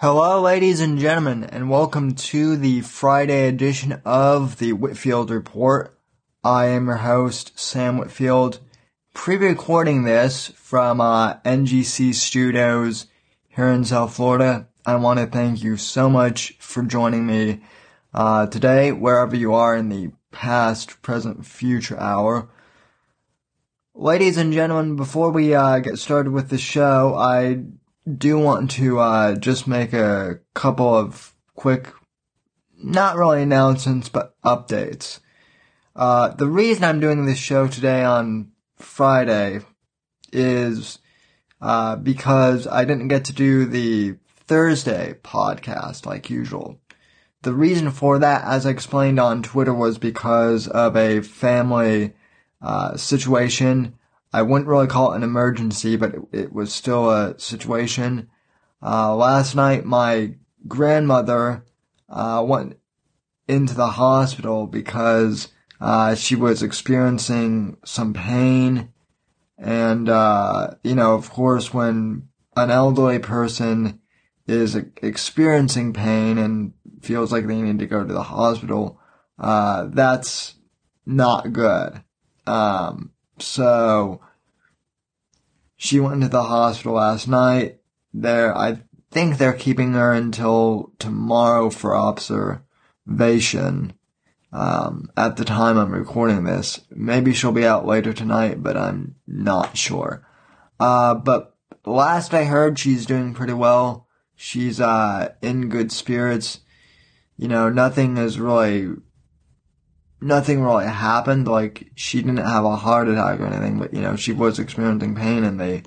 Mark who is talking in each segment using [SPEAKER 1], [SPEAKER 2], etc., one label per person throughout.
[SPEAKER 1] Hello, ladies and gentlemen, and welcome to the Friday edition of the Whitfield Report. I am your host, Sam Whitfield, pre-recording this from uh, NGC Studios here in South Florida. I want to thank you so much for joining me uh, today, wherever you are in the past, present, future hour. Ladies and gentlemen, before we uh, get started with the show, I do want to uh, just make a couple of quick, not really announcements, but updates. Uh, the reason I'm doing this show today on Friday is uh, because I didn't get to do the Thursday podcast like usual. The reason for that, as I explained on Twitter, was because of a family uh, situation I wouldn't really call it an emergency, but it, it was still a situation. Uh, last night, my grandmother uh, went into the hospital because uh, she was experiencing some pain. And, uh, you know, of course, when an elderly person is experiencing pain and feels like they need to go to the hospital, uh, that's not good. Um, so she went into the hospital last night. There, I think they're keeping her until tomorrow for observation. Um, at the time I'm recording this, maybe she'll be out later tonight, but I'm not sure. Uh, but last I heard, she's doing pretty well. She's, uh, in good spirits. You know, nothing is really nothing really happened. Like she didn't have a heart attack or anything, but you know she was experiencing pain, and they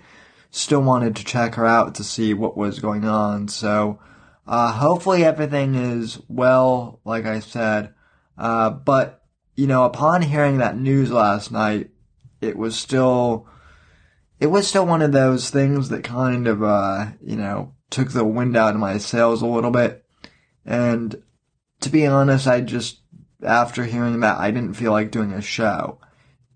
[SPEAKER 1] still wanted to check her out to see what was going on. So uh, hopefully everything is well, like I said. Uh, but you know, upon hearing that news last night, it was still it was still one of those things that kind of uh, you know took the wind out of my sails a little bit. And to be honest, I just after hearing that, I didn't feel like doing a show.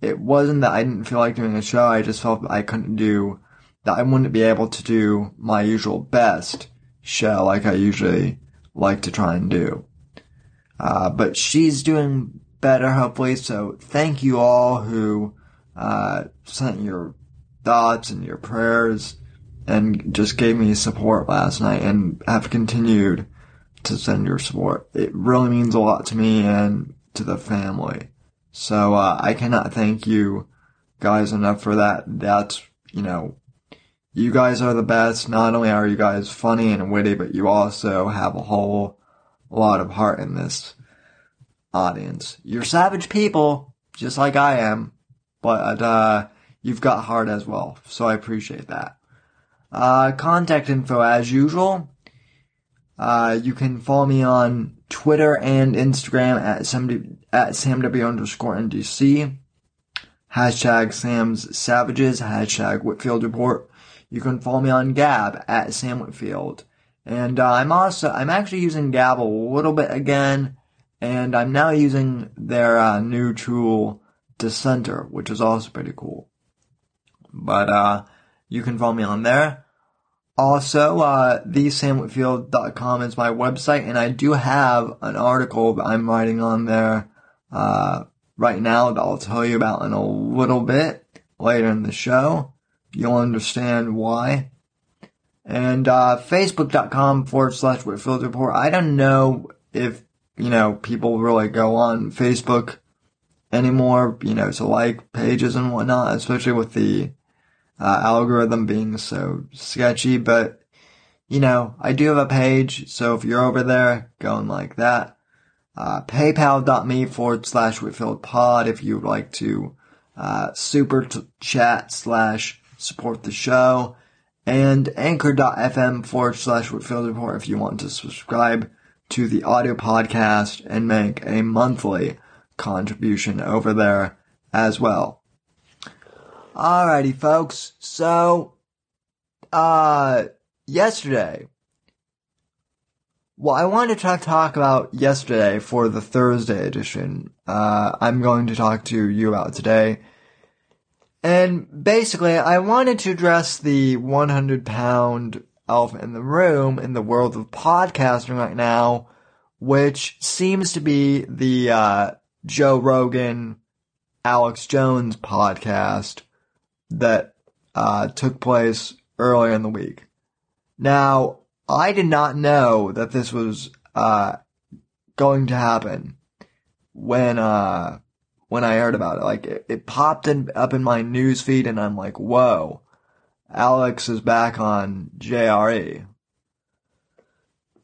[SPEAKER 1] It wasn't that I didn't feel like doing a show, I just felt I couldn't do, that I wouldn't be able to do my usual best show like I usually like to try and do. Uh, but she's doing better, hopefully, so thank you all who, uh, sent your thoughts and your prayers and just gave me support last night and have continued to send your support. It really means a lot to me and to the family. So, uh, I cannot thank you guys enough for that. That's, you know, you guys are the best. Not only are you guys funny and witty, but you also have a whole lot of heart in this audience. You're savage people, just like I am, but, uh, you've got heart as well. So I appreciate that. Uh, contact info as usual. Uh, you can follow me on Twitter and Instagram at Sam, at SamW underscore NDC. Hashtag Sam's Savages, hashtag Whitfield Report. You can follow me on Gab at Sam Whitfield. And uh, I'm also, I'm actually using Gab a little bit again, and I'm now using their uh, new tool, Dissenter, which is also pretty cool. But uh, you can follow me on there. Also, uh, thesamwhitfield.com is my website, and I do have an article that I'm writing on there, uh, right now that I'll tell you about in a little bit later in the show. You'll understand why. And, uh, facebook.com forward slash Whitfield Report. I don't know if, you know, people really go on Facebook anymore, you know, to like pages and whatnot, especially with the, uh, algorithm being so sketchy, but you know, I do have a page, so if you're over there, going like that. Uh, paypal.me forward slash Whitfield pod if you would like to, uh, super t- chat slash support the show. And anchor.fm forward slash Whitfield report if you want to subscribe to the audio podcast and make a monthly contribution over there as well. Alrighty, folks. So, uh, yesterday, well, I wanted to talk, talk about yesterday for the Thursday edition. Uh, I'm going to talk to you about today. And basically, I wanted to address the 100 pound elephant in the room in the world of podcasting right now, which seems to be the uh, Joe Rogan, Alex Jones podcast that uh, took place earlier in the week. Now, I did not know that this was uh, going to happen when uh, when I heard about it. Like it, it popped in, up in my news feed, and I'm like, "Whoa, Alex is back on JRE."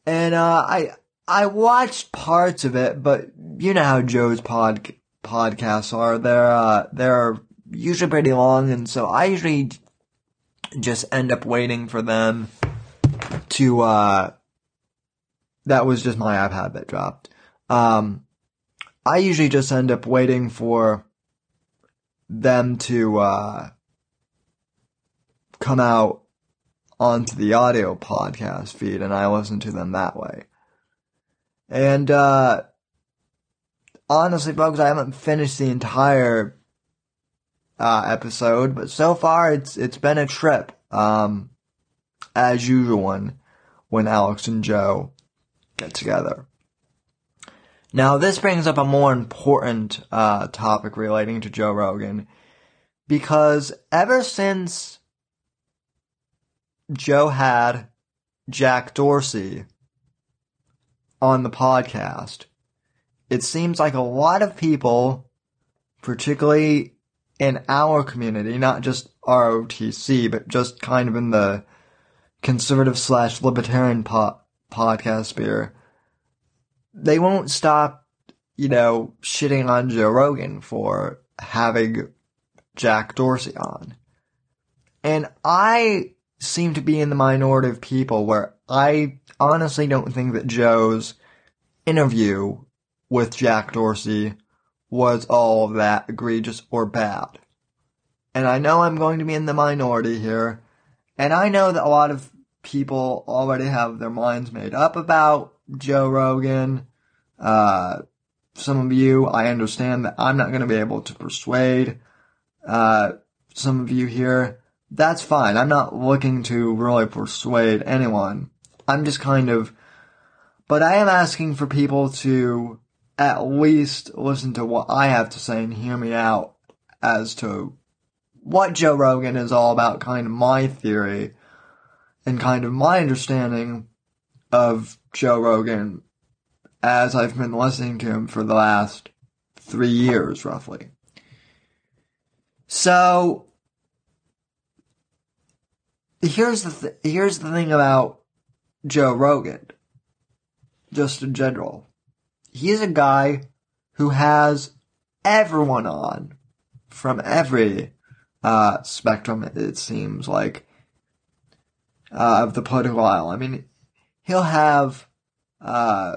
[SPEAKER 1] And uh, I I watched parts of it, but you know how Joe's pod podcasts are. They're uh, they're usually pretty long, and so I usually just end up waiting for them to. Uh, that was just my iPad that dropped. Um, I usually just end up waiting for them to uh, come out onto the audio podcast feed, and I listen to them that way. And uh, honestly, folks, I haven't finished the entire uh, episode, but so far it's it's been a trip. Um, as usual when when Alex and Joe get together. Now, this brings up a more important uh, topic relating to Joe Rogan, because ever since Joe had Jack Dorsey on the podcast, it seems like a lot of people, particularly in our community, not just ROTC, but just kind of in the conservative slash libertarian po- podcast sphere, they won't stop, you know, shitting on Joe Rogan for having Jack Dorsey on. And I seem to be in the minority of people where I honestly don't think that Joe's interview with Jack Dorsey was all that egregious or bad. And I know I'm going to be in the minority here. And I know that a lot of people already have their minds made up about Joe Rogan. Uh, some of you, I understand that I'm not going to be able to persuade, uh, some of you here. That's fine. I'm not looking to really persuade anyone. I'm just kind of, but I am asking for people to at least listen to what I have to say and hear me out as to what Joe Rogan is all about, kind of my theory and kind of my understanding of Joe Rogan as I've been listening to him for the last three years, roughly. So, here's the th- here's the thing about Joe Rogan, just in general. He's a guy who has everyone on from every uh, spectrum. It seems like uh, of the political aisle. I mean, he'll have uh,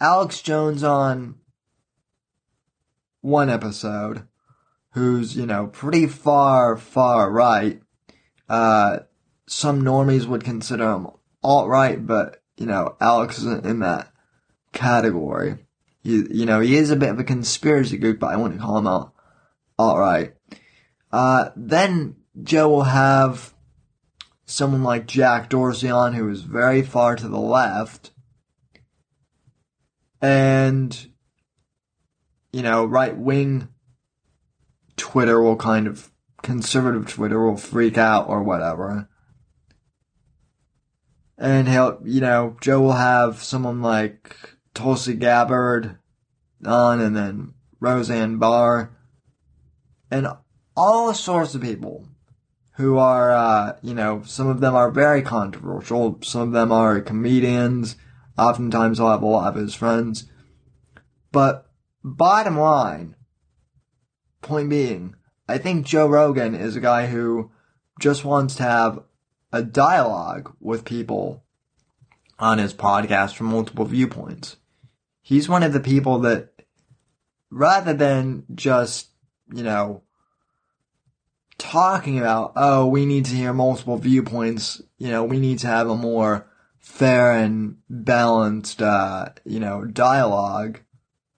[SPEAKER 1] Alex Jones on one episode, who's you know pretty far far right. Uh, some normies would consider him alt right, but you know Alex isn't in that category. He, you know, he is a bit of a conspiracy geek, but I wouldn't call him alt Alright. Uh, then Joe will have someone like Jack Dorsey on who is very far to the left. And, you know, right wing Twitter will kind of, conservative Twitter will freak out or whatever. And he'll, you know, Joe will have someone like Tulsi Gabbard on and then Roseanne Barr and all sorts of people who are, uh, you know, some of them are very controversial. Some of them are comedians. Oftentimes I'll have a lot of his friends. But bottom line, point being, I think Joe Rogan is a guy who just wants to have a dialogue with people on his podcast from multiple viewpoints. He's one of the people that, rather than just, you know, talking about, oh, we need to hear multiple viewpoints. You know, we need to have a more fair and balanced, uh, you know, dialogue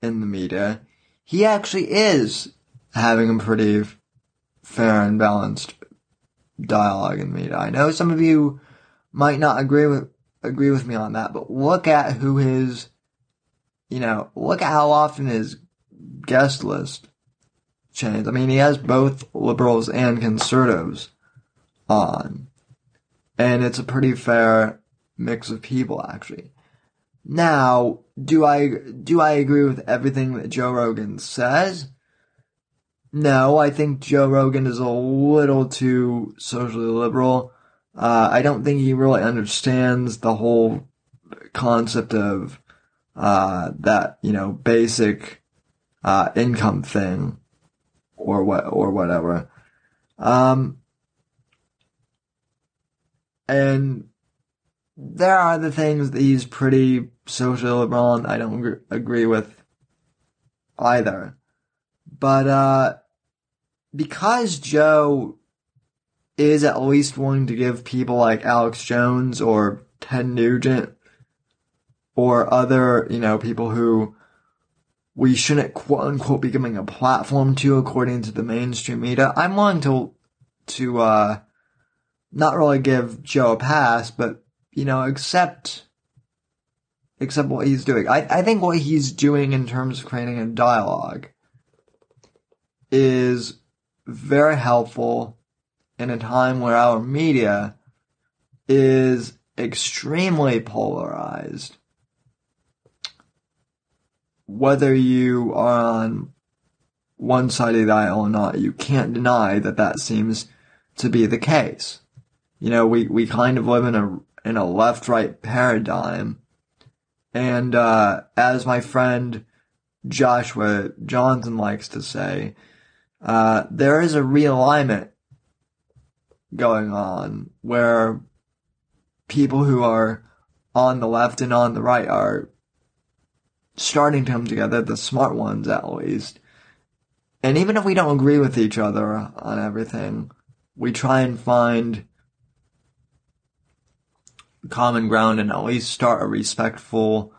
[SPEAKER 1] in the media. He actually is having a pretty fair and balanced dialogue in the media. I know some of you might not agree with agree with me on that, but look at who his you know, look at how often his guest list changed. I mean, he has both liberals and conservatives on. And it's a pretty fair mix of people actually. Now, do I do I agree with everything that Joe Rogan says? No, I think Joe Rogan is a little too socially liberal. Uh, I don't think he really understands the whole concept of uh, that you know basic uh, income thing or what or whatever. Um, and there are the things that he's pretty socially liberal and I don't agree with either. But, uh, because Joe is at least willing to give people like Alex Jones or Ted Nugent or other, you know, people who we shouldn't quote unquote be giving a platform to according to the mainstream media. I'm willing to, to, uh, not really give Joe a pass, but, you know, accept, accept what he's doing. I, I think what he's doing in terms of creating a dialogue is very helpful in a time where our media is extremely polarized. Whether you are on one side of the aisle or not, you can't deny that that seems to be the case. You know, we, we kind of live in a, in a left-right paradigm. And, uh, as my friend Joshua Johnson likes to say, uh, there is a realignment going on where people who are on the left and on the right are starting to come together, the smart ones at least. And even if we don't agree with each other on everything, we try and find common ground and at least start a respectful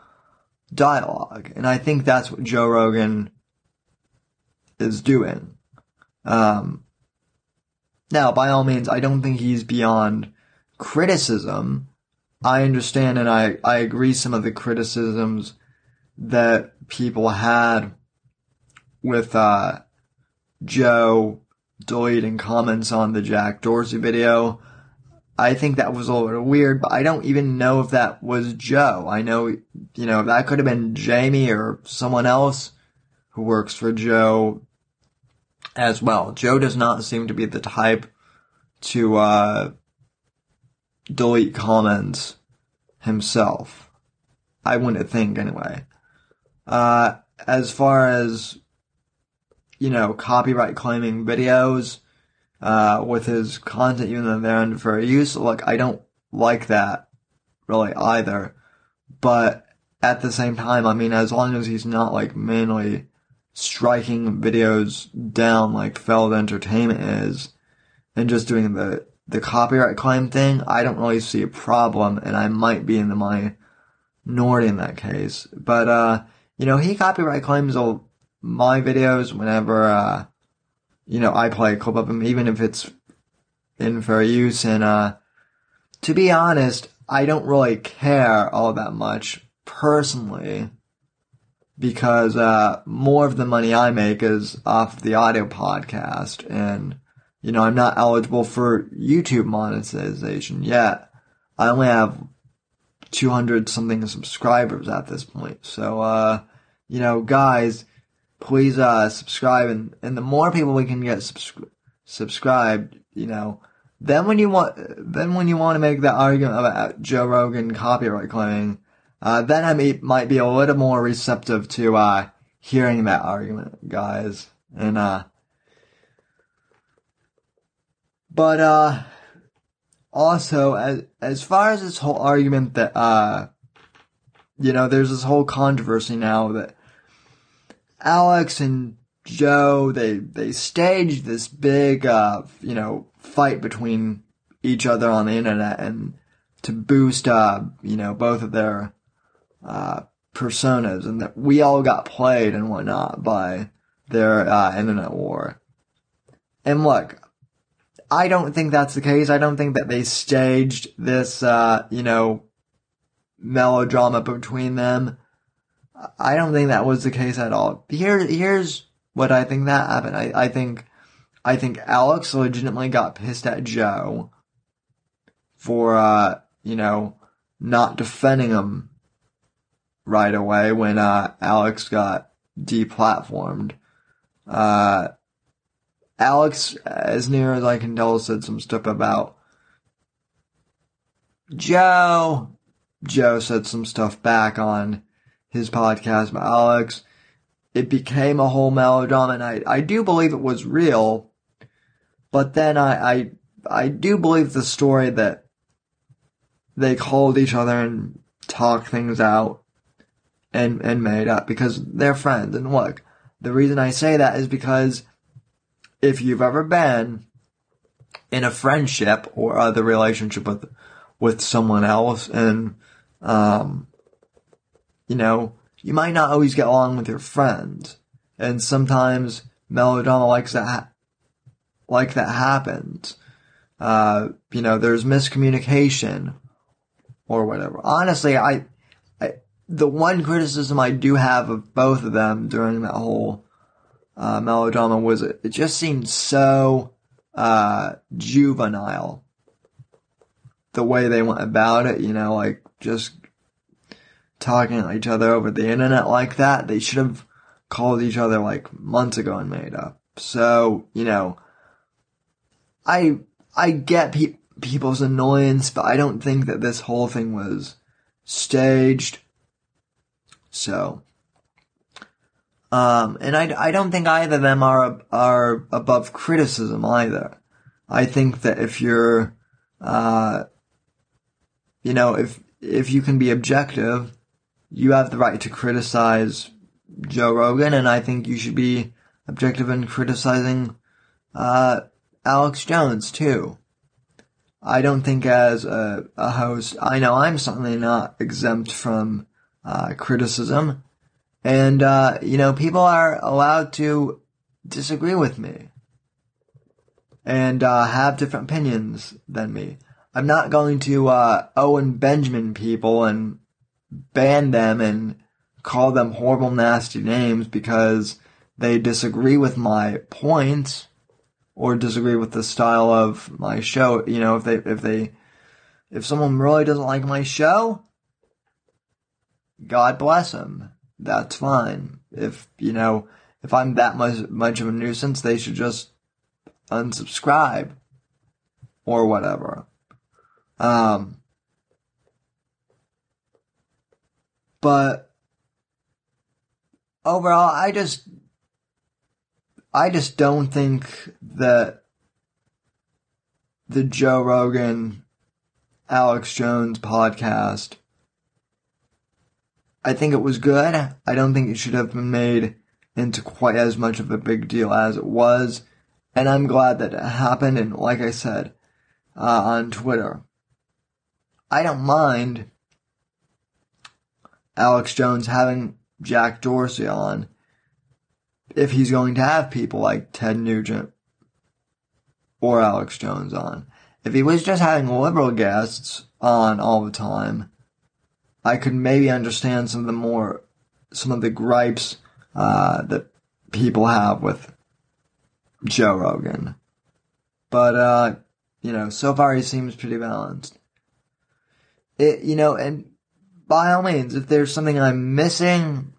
[SPEAKER 1] dialogue. And I think that's what Joe Rogan is doing. Um, now, by all means, I don't think he's beyond criticism. I understand and I, I agree some of the criticisms that people had with, uh, Joe deleting comments on the Jack Dorsey video. I think that was a little weird, but I don't even know if that was Joe. I know, you know, that could have been Jamie or someone else who works for Joe as well. Joe does not seem to be the type to, uh, delete comments himself. I wouldn't think anyway. Uh, as far as, you know, copyright claiming videos, uh, with his content even though they're fair use. Look, I don't like that really either. But at the same time, I mean, as long as he's not like mainly striking videos down like Feld Entertainment is and just doing the, the copyright claim thing, I don't really see a problem and I might be in the minority in that case. But, uh, you know, he copyright claims all my videos whenever, uh, you know, I play a clip of him, even if it's in fair use. And, uh, to be honest, I don't really care all that much personally because, uh, more of the money I make is off the audio podcast and, you know, I'm not eligible for YouTube monetization yet. I only have 200 something subscribers at this point. So, uh, you know, guys, please uh, subscribe and, and the more people we can get subscri- subscribed, you know, then when you want, then when you want to make that argument about Joe Rogan copyright claiming, uh, then I may, might be a little more receptive to, uh, hearing that argument, guys. And, uh, but, uh, also, as, as far as this whole argument that, uh, you know, there's this whole controversy now that Alex and Joe, they, they staged this big, uh, you know, fight between each other on the internet and to boost, uh, you know, both of their, uh, personas and that we all got played and whatnot by their, uh, internet war. And look, I don't think that's the case. I don't think that they staged this, uh, you know, melodrama between them. I don't think that was the case at all. Here, here's what I think that happened. I, I think, I think Alex legitimately got pissed at Joe for, uh, you know, not defending him right away when, uh, Alex got deplatformed. Uh, Alex, uh, as near as I can tell, said some stuff about Joe. Joe said some stuff back on his podcast about Alex. It became a whole melodrama, and I, I do believe it was real. But then I, I, I do believe the story that they called each other and talked things out and, and made up because they're friends. And look, the reason I say that is because if you've ever been in a friendship or other relationship with, with someone else and, um, you know, you might not always get along with your friends. And sometimes melodrama likes that, like that happens. Uh, you know, there's miscommunication or whatever. Honestly, I, I, the one criticism I do have of both of them during that whole, uh, melodrama was it, it just seemed so, uh, juvenile. The way they went about it, you know, like just talking at each other over the internet like that. They should have called each other like months ago and made up. So, you know, I, I get pe- people's annoyance, but I don't think that this whole thing was staged. So, um, and I, I don't think either of them are, are above criticism either. I think that if you're, uh, you know, if, if you can be objective, you have the right to criticize Joe Rogan, and I think you should be objective in criticizing uh, Alex Jones too. I don't think as a, a, host, I know I'm certainly not exempt from uh, criticism, and uh, you know people are allowed to disagree with me and uh, have different opinions than me. I'm not going to uh, Owen Benjamin people and ban them and call them horrible, nasty names because they disagree with my points or disagree with the style of my show. You know, if they, if they, if someone really doesn't like my show, God bless them. That's fine. If, you know, if I'm that much, much of a nuisance, they should just unsubscribe or whatever. Um, But overall, I just, I just don't think that the Joe Rogan, Alex Jones podcast, I think it was good. I don't think it should have been made into quite as much of a big deal as it was. And I'm glad that it happened. And like I said, uh, on Twitter, I don't mind Alex Jones having Jack Dorsey on if he's going to have people like Ted Nugent or Alex Jones on. If he was just having liberal guests on all the time, I could maybe understand some of the more, some of the gripes, uh, that people have with Joe Rogan. But, uh, you know, so far he seems pretty balanced. It, you know, and by all means, if there's something I'm missing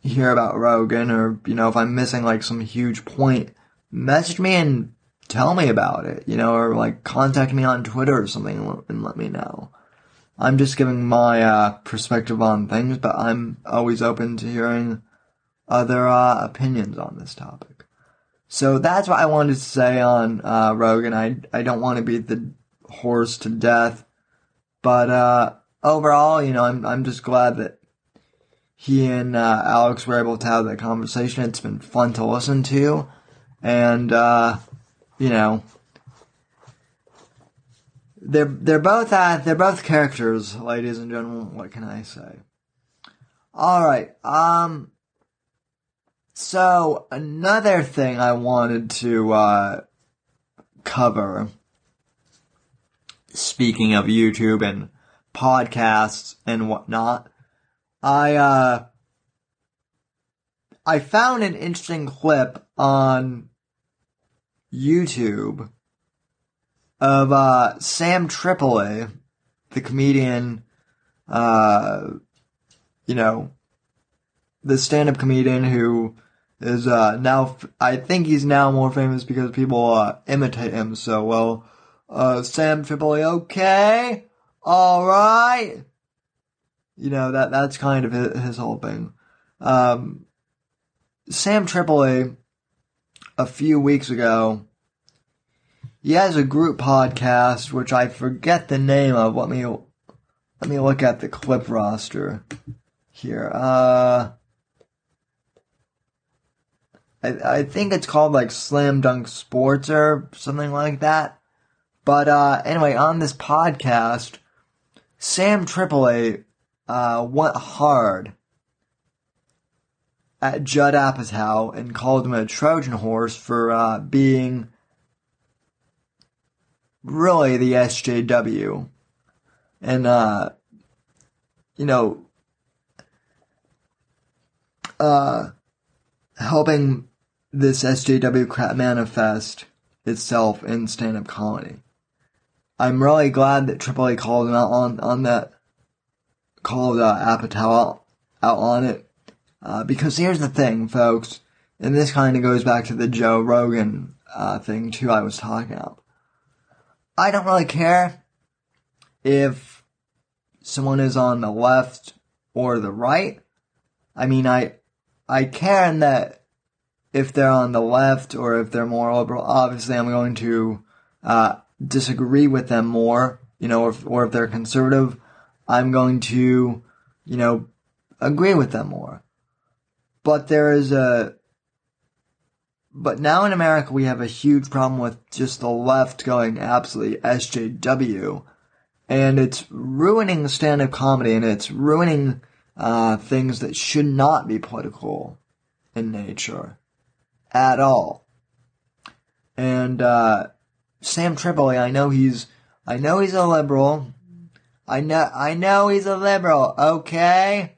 [SPEAKER 1] here about Rogan, or, you know, if I'm missing like some huge point, message me and tell me about it, you know, or like contact me on Twitter or something and let me know. I'm just giving my uh, perspective on things, but I'm always open to hearing other uh, opinions on this topic. So that's what I wanted to say on uh, Rogan. I I don't want to beat the horse to death, but uh, overall, you know, I'm I'm just glad that he and uh, Alex were able to have that conversation. It's been fun to listen to, and uh, you know, they're they're both uh, they're both characters, ladies and gentlemen. What can I say? All right. Um. So another thing I wanted to uh, cover. Speaking of YouTube and podcasts and whatnot, I, uh, I found an interesting clip on YouTube of, uh, Sam Tripoli, the comedian, uh, you know, the stand-up comedian who is uh, now I think he's now more famous because people uh, imitate him so well. Uh, Sam Tripoli, okay, all right. You know that that's kind of his, his whole thing. Um, Sam Tripoli, a few weeks ago, he has a group podcast which I forget the name of. Let me let me look at the clip roster here. Uh I, I think it's called like Slam Dunk Sports or something like that. But uh, anyway, on this podcast, Sam Tripoli uh, went hard at Judd Apatow and called him a Trojan horse for uh, being really the SJW. And, uh, you know, uh, helping this SJW crap manifest itself in stand-up comedy. I'm really glad that Tripoli called him out on, on that, called uh, Apatow out, out on it. Uh, because here's the thing, folks, and this kind of goes back to the Joe Rogan uh, thing too I was talking about. I don't really care if someone is on the left or the right. I mean, I I care in that if they're on the left or if they're more liberal, obviously I'm going to uh, disagree with them more, you know, if, or if they're conservative, I'm going to, you know, agree with them more. But there is a, but now in America we have a huge problem with just the left going absolutely SJW, and it's ruining stand-up comedy and it's ruining uh, things that should not be political in nature at all. And uh, Sam Tripoli, I know he's, I know he's a liberal. I know, I know he's a liberal. Okay,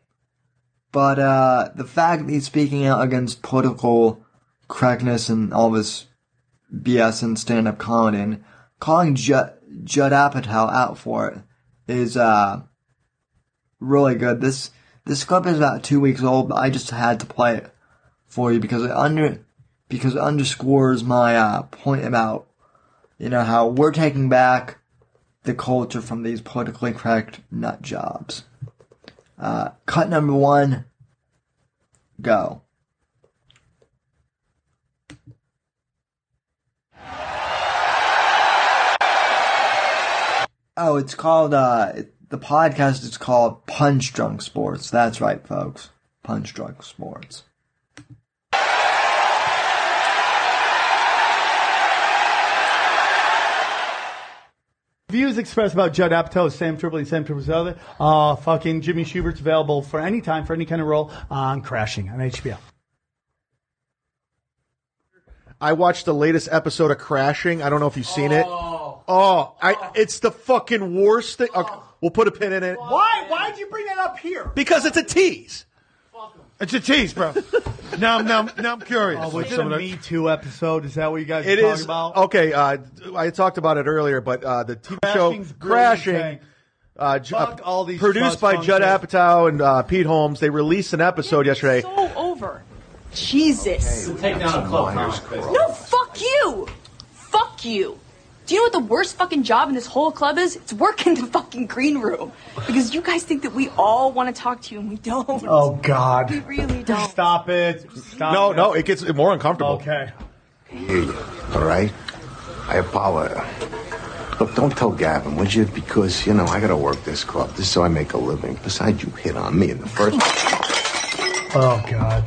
[SPEAKER 1] but uh, the fact that he's speaking out against political correctness and all this BS and stand-up comedy and calling Judd, Judd Apatow out for it is uh, really good. This this clip is about two weeks old, but I just had to play it for you because it under because it underscores my uh, point about, you know, how we're taking back the culture from these politically correct nut jobs. Uh, cut number one, go. Oh, it's called, uh, the podcast is called Punch Drunk Sports. That's right, folks. Punch Drunk Sports.
[SPEAKER 2] Views expressed about Judd Apatow, Sam Tripoli, Sam Tripoli's other, uh, fucking Jimmy Shubert's available for any time, for any kind of role on Crashing on HBO.
[SPEAKER 3] I watched the latest episode of Crashing. I don't know if you've seen it. Oh, I, it's the fucking worst thing. Okay, we'll put a pin in it
[SPEAKER 2] Why? Why'd you bring that up here?
[SPEAKER 3] because it's a tease.
[SPEAKER 4] It's a tease, bro. now, now, now I'm curious.
[SPEAKER 2] Oh, was it a Me Too episode? Is that what you guys
[SPEAKER 3] It
[SPEAKER 2] are talking
[SPEAKER 3] is
[SPEAKER 2] about?
[SPEAKER 3] okay. Uh, I talked about it earlier, but uh, the TV
[SPEAKER 2] Crashing's
[SPEAKER 3] show
[SPEAKER 2] brilliant
[SPEAKER 3] Crashing,
[SPEAKER 2] thing.
[SPEAKER 3] uh, Ju-
[SPEAKER 2] Fuck
[SPEAKER 3] uh,
[SPEAKER 2] all these
[SPEAKER 3] produced
[SPEAKER 2] trust
[SPEAKER 3] by
[SPEAKER 2] fund
[SPEAKER 3] Judd
[SPEAKER 2] shit.
[SPEAKER 3] Apatow and uh, Pete Holmes. They released an episode yesterday.
[SPEAKER 5] So over. Jesus.
[SPEAKER 6] Take down a club
[SPEAKER 5] No, fuck you. Fuck you. Do you know what the worst fucking job in this whole club is? It's working the fucking green room. Because you guys think that we all want to talk to you and we don't.
[SPEAKER 2] Oh God!
[SPEAKER 5] We really don't.
[SPEAKER 2] Stop it! Stop
[SPEAKER 3] No,
[SPEAKER 2] it.
[SPEAKER 3] no, it gets more uncomfortable.
[SPEAKER 2] Okay.
[SPEAKER 7] All right? I apologize. Look, don't tell Gavin, would you? Because, you know, I gotta work this club. This is how I make a living. Besides, you hit on me in the first
[SPEAKER 2] Oh God.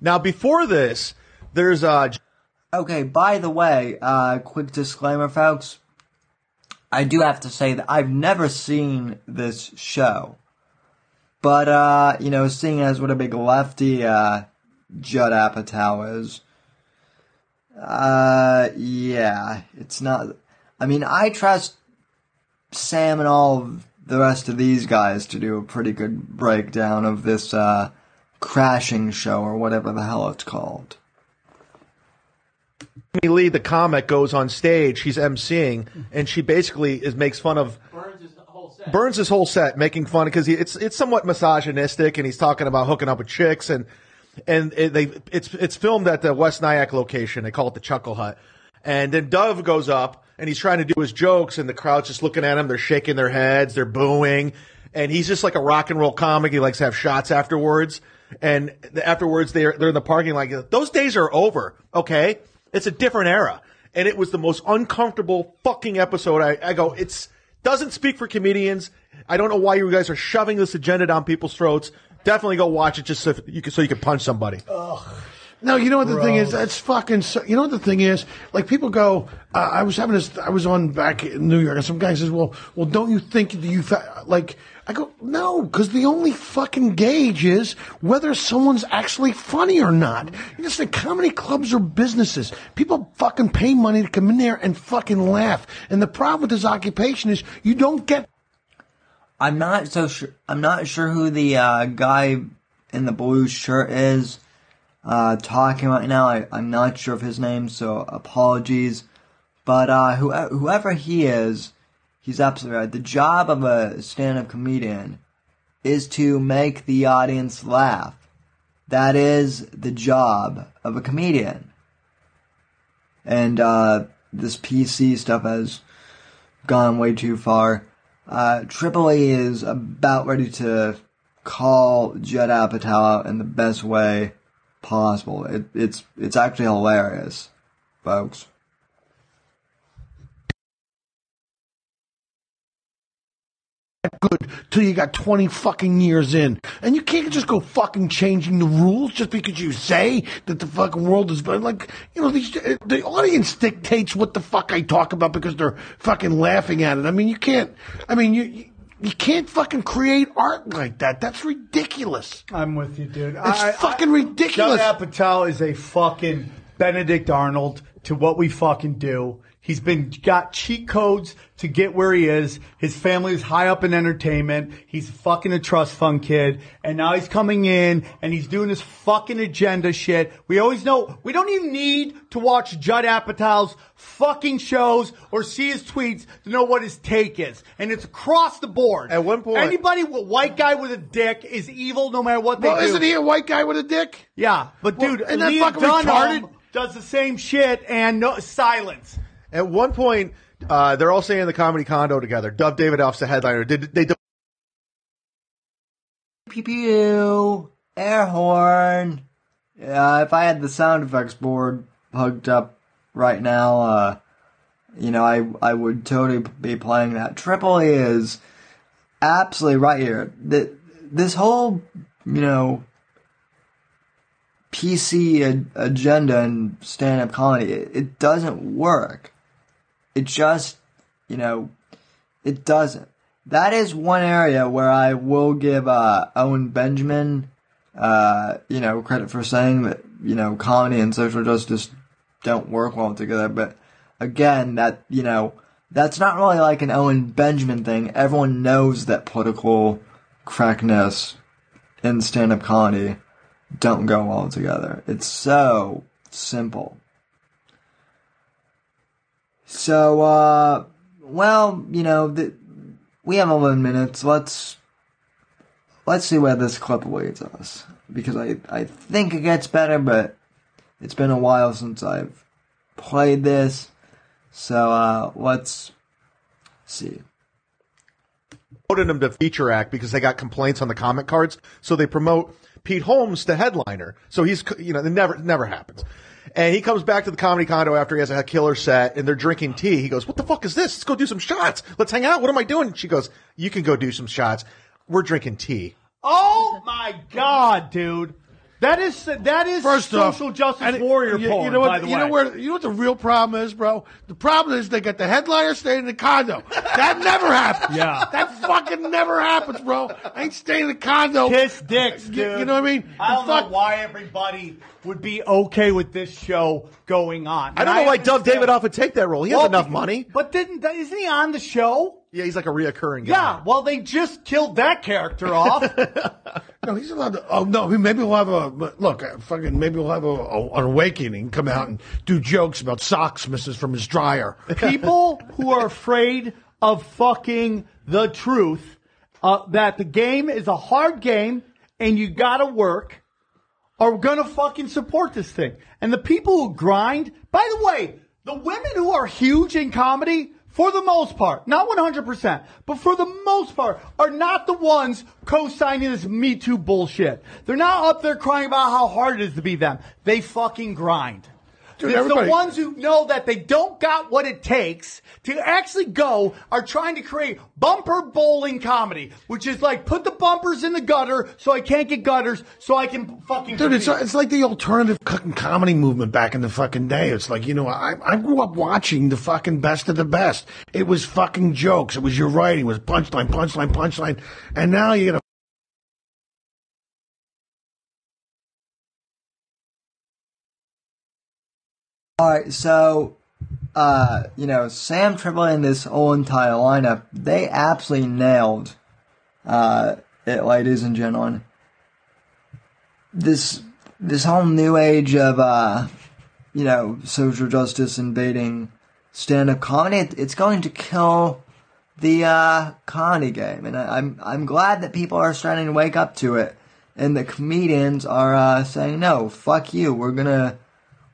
[SPEAKER 3] Now, before this, there's uh,
[SPEAKER 1] Okay, by the way, uh, quick disclaimer, folks. I do have to say that I've never seen this show. But, uh, you know, seeing as what a big lefty, uh, Judd Apatow is, Uh, yeah, it's not. I mean, I trust Sam and all the rest of these guys to do a pretty good breakdown of this uh, crashing show or whatever the hell it's called.
[SPEAKER 3] Amy Lee, the comic, goes on stage. She's emceeing, and she basically is makes fun of burns his whole set, making fun because it's it's somewhat misogynistic, and he's talking about hooking up with chicks, and and it, they it's it's filmed at the West Nyack location. They call it the Chuckle Hut, and then Dov goes up and he's trying to do his jokes, and the crowd's just looking at him. They're shaking their heads, they're booing, and he's just like a rock and roll comic. He likes to have shots afterwards, and afterwards they're they're in the parking lot. Those days are over. Okay, it's a different era, and it was the most uncomfortable fucking episode. I, I go, it's doesn't speak for comedians. I don't know why you guys are shoving this agenda down people's throats. Definitely go watch it just so you can so you can punch somebody.
[SPEAKER 4] No, you know what the thing is? That's fucking. So, you know what the thing is? Like people go. Uh, I was having this. I was on back in New York, and some guy says, "Well, well, don't you think you fa-? like?" I go, "No, because the only fucking gauge is whether someone's actually funny or not. You just think comedy clubs are businesses. People fucking pay money to come in there and fucking laugh. And the problem with this occupation is you don't get
[SPEAKER 1] I'm not so sure. I'm not sure who the uh, guy in the blue shirt is uh, talking right now. I, I'm not sure of his name, so apologies. But uh, who, whoever he is, he's absolutely right. The job of a stand-up comedian is to make the audience laugh. That is the job of a comedian. And uh, this PC stuff has gone way too far. Uh, Tripoli is about ready to call Judd Apatow out in the best way possible. It, it's it's actually hilarious, folks.
[SPEAKER 4] Good till you got 20 fucking years in. And you can't just go fucking changing the rules just because you say that the fucking world is like, you know, these, uh, the audience dictates what the fuck I talk about because they're fucking laughing at it. I mean, you can't, I mean, you, you you can't fucking create art like that. That's ridiculous.
[SPEAKER 2] I'm with you, dude.
[SPEAKER 4] It's fucking ridiculous.
[SPEAKER 2] Judd Apatow is a fucking Benedict Arnold to what we fucking do. He's been got cheat codes to get where he is. His family is high up in entertainment. He's fucking a trust fund kid, and now he's coming in and he's doing this fucking agenda shit. We always know we don't even need to watch Judd Apatow's fucking shows or see his tweets to know what his take is, and it's across the board.
[SPEAKER 3] At one point-
[SPEAKER 2] anybody, with white guy with a dick is evil, no matter what they
[SPEAKER 4] Well,
[SPEAKER 2] do.
[SPEAKER 4] isn't he a white guy with a dick?
[SPEAKER 2] Yeah, but
[SPEAKER 4] Well,
[SPEAKER 2] dude,
[SPEAKER 4] isn't that fucking
[SPEAKER 2] Dunham
[SPEAKER 4] retarded?
[SPEAKER 2] does the same shit and no silence.
[SPEAKER 3] At one point, uh, they're all saying the comedy condo together. Dov Davidoff's the headliner. Did they?
[SPEAKER 1] Pew pew, air horn. Yeah, if I had the sound effects board hooked up right now, uh, you know, I I would totally be playing that. Tripoli is absolutely right here. The, this whole, you know, PC agenda and stand-up comedy, it, it doesn't work. It just, you know, it doesn't. That is one area where I will give uh, Owen Benjamin, uh, you know, credit for saying that you know comedy and social justice don't work well together. But again, that you know, that's not really like an Owen Benjamin thing. Everyone knows that political correctness and stand-up comedy don't go well together. It's so simple. So, uh, well, you know, the, we have 11 minutes. Let's, let's see where this clip leads us. Because I, I think it gets better, but it's been a while since I've played this. So, uh, let's see.
[SPEAKER 3] promoted him to feature act because they got complaints on the comment cards. So they promote Pete Holmes to headliner. So he's, you know, it never, never happens. And he comes back to the comedy condo after he has a killer set and they're drinking tea. He goes, what the fuck is this? Let's go do some shots. Let's hang out. What am I doing? She goes, you can go do some shots. We're drinking tea.
[SPEAKER 2] Oh my god, dude. That is that is
[SPEAKER 4] First off,
[SPEAKER 2] social justice
[SPEAKER 4] and it-
[SPEAKER 2] warrior
[SPEAKER 4] you,
[SPEAKER 2] porn.
[SPEAKER 4] You know what?
[SPEAKER 2] by the
[SPEAKER 4] you
[SPEAKER 2] way.
[SPEAKER 4] know where? You know what the real problem is, bro? The problem is they got the headliner staying in the condo. That never happens.
[SPEAKER 2] Yeah.
[SPEAKER 4] that fucking never happens, bro. I ain't staying in the condo.
[SPEAKER 2] Kiss dicks, dude.
[SPEAKER 4] You- you know what I mean?
[SPEAKER 2] I don't
[SPEAKER 4] fuck-
[SPEAKER 2] know why everybody would be okay with this show going on.
[SPEAKER 3] I don't know why Doug Davidoff would take that role. He has enough money.
[SPEAKER 2] But didn't isn't he on the show?
[SPEAKER 3] Yeah, he's like a reoccurring guy.
[SPEAKER 2] Yeah. Well, they just killed that character off.
[SPEAKER 4] No, he's allowed to. Oh no, maybe we'll have a look. uh, Fucking maybe we'll have a, a, an awakening. Come out and do jokes about socks misses from his dryer.
[SPEAKER 2] People who are afraid of fucking the truth, uh, that the game is a hard game and you gotta work, are gonna fucking support this thing. And the people who grind, by the way, the women who are huge in comedy, for the most part, not 100%, but for the most part, are not the ones co-signing this Me Too bullshit. They're not up there crying about how hard it is to be them. They fucking grind.
[SPEAKER 4] Dude, everybody-
[SPEAKER 2] the ones who know that they don't got what it takes to actually go are trying to create bumper bowling comedy, which is like put the bumpers in the gutter so I can't get gutters so I can fucking
[SPEAKER 4] Dude, it's
[SPEAKER 2] compete.
[SPEAKER 4] it's like the alternative fucking comedy movement back in the fucking day. It's like you know, I I grew up watching the fucking best of the best. It was fucking jokes. It was your writing. It was punchline, punchline, punchline. And now you get
[SPEAKER 1] All right, so uh, you know, Sam Tripoli and this whole entire lineup, they absolutely nailed uh, it, ladies and gentlemen. This this whole new age of uh, you know social justice invading stand-up comedy, it, it's going to kill the uh, comedy game, and I, I'm I'm glad that people are starting to wake up to it, and the comedians are uh, saying no, fuck you, we're gonna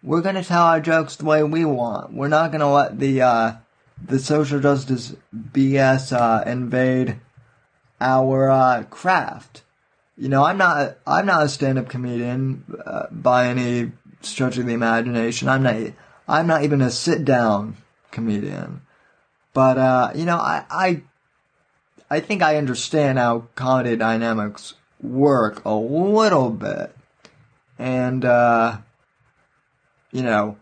[SPEAKER 1] we're gonna tell our jokes the way we want. We're not gonna let the uh, the social justice BS uh, invade our uh, craft. You know, I'm not I'm not a stand-up comedian uh, by any stretch of the imagination. I'm not I'm not even a sit-down comedian. But uh, you know, I, I I think I understand how comedy dynamics work a little bit, and uh, you know,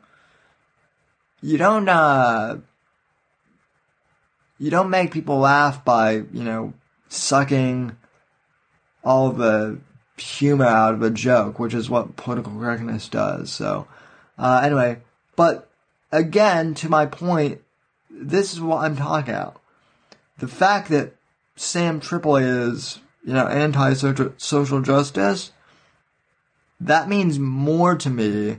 [SPEAKER 1] you don't uh, you don't make people laugh by you know sucking all the humor out of a joke, which is what political correctness does. So, uh, anyway, but again, to my point, this is what I'm talking about. The fact that Sam Tripoli is, you know, anti-social social justice, that means more to me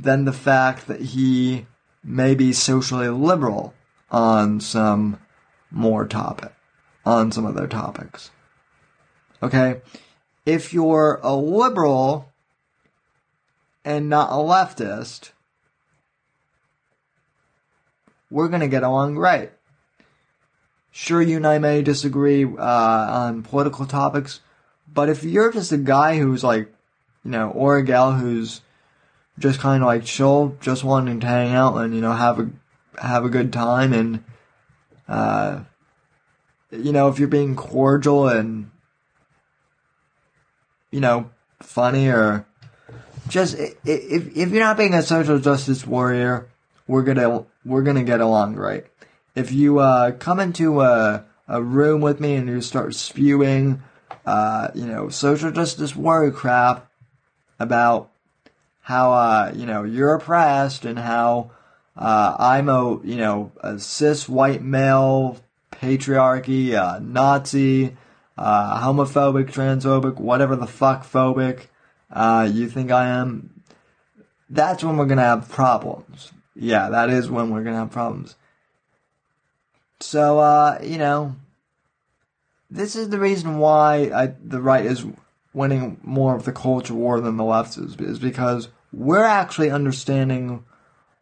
[SPEAKER 1] than the fact that he may be socially liberal on some more topic, on some other topics. Okay? If you're a liberal and not a leftist, we're going to get along great. Sure, you and I may disagree uh, on political topics, but if you're just a guy who's like, you know, or a gal who's just kind of like chill, just wanting to hang out and you know have a have a good time, and uh, you know if you're being cordial and you know funny or just if if you're not being a social justice warrior, we're gonna we're gonna get along great. If you uh, come into a a room with me and you start spewing, uh, you know, social justice warrior crap about how uh, you know you're oppressed and how uh, I'm a you know a cis white male patriarchy, uh, Nazi, uh, homophobic, transphobic, whatever the fuck phobic uh, you think I am. That's when we're gonna have problems. Yeah, that is when we're gonna have problems. So uh, you know, this is the reason why I, the right is winning more of the culture war than the left is, is because we're actually understanding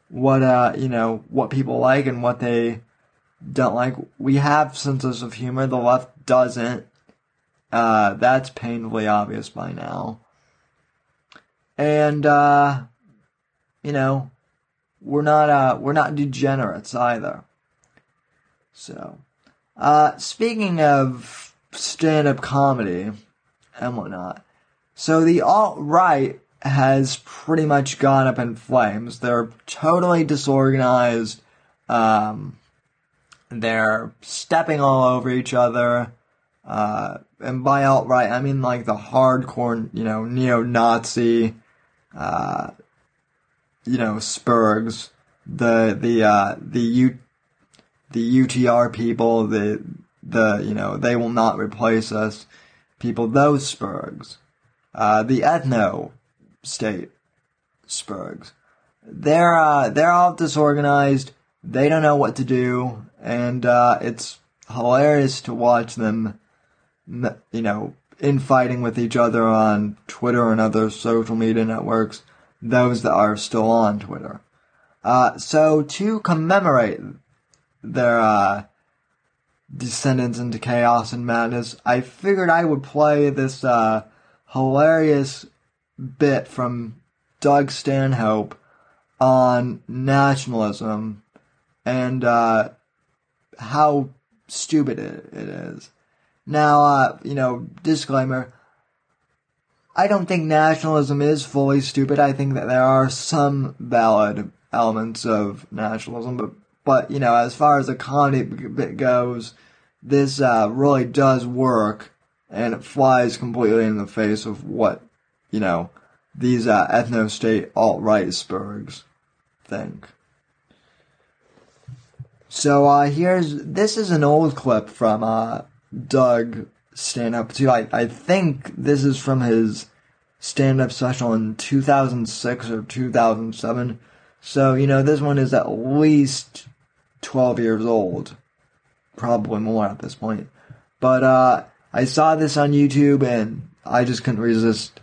[SPEAKER 1] what uh you know what people like and what they don't like. We have senses of humor. The left doesn't. Uh, that's painfully obvious by now. And uh, you know, we're not uh we're not degenerates either. So, uh, speaking of stand-up comedy and whatnot, So the alt right has pretty much gone up in flames. They're totally disorganized. Um, they're stepping all over each other. Uh, and by alt right, I mean like the hardcore, you know, neo Nazi, uh, you know, Spurgs, the, the, uh, the U, the UTR people, the, the, you know, they will not replace us people, those Spurgs. Uh, the ethno state Spurgs. They're, uh, they're all disorganized. They don't know what to do. And, uh, it's hilarious to watch them, you know, infighting with each other on Twitter and other social media networks, those that are still on Twitter. Uh, so to commemorate their, uh, descendants into chaos and madness, I figured I would play this, uh, hilarious bit from Doug Stanhope on nationalism and, uh, how stupid it, it is. Now, uh, you know, disclaimer. I don't think nationalism is fully stupid. I think that there are some valid elements of nationalism, but, but you know, as far as the comedy bit goes, this uh, really does work, and it flies completely in the face of what, you know, these uh, ethno-state alt-right Spurgs think. So uh, here's this is an old clip from uh, Doug stand up too. I, I think this is from his stand up special in 2006 or 2007. So, you know, this one is at least 12 years old. Probably more at this point. But, uh, I saw this on YouTube and I just couldn't resist,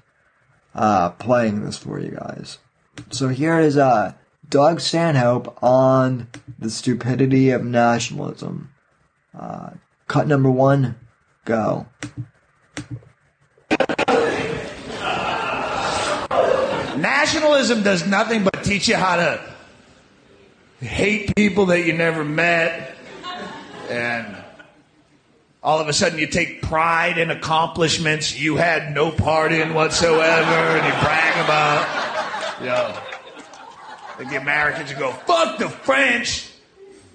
[SPEAKER 1] uh, playing this for you guys. So here is, uh, Doug Stanhope on the stupidity of nationalism. Uh, cut number one, go.
[SPEAKER 6] Nationalism does nothing but teach you how to hate people that you never met. And all of a sudden you take pride in accomplishments you had no part in whatsoever and you brag about. You know, like the Americans would go, fuck the French.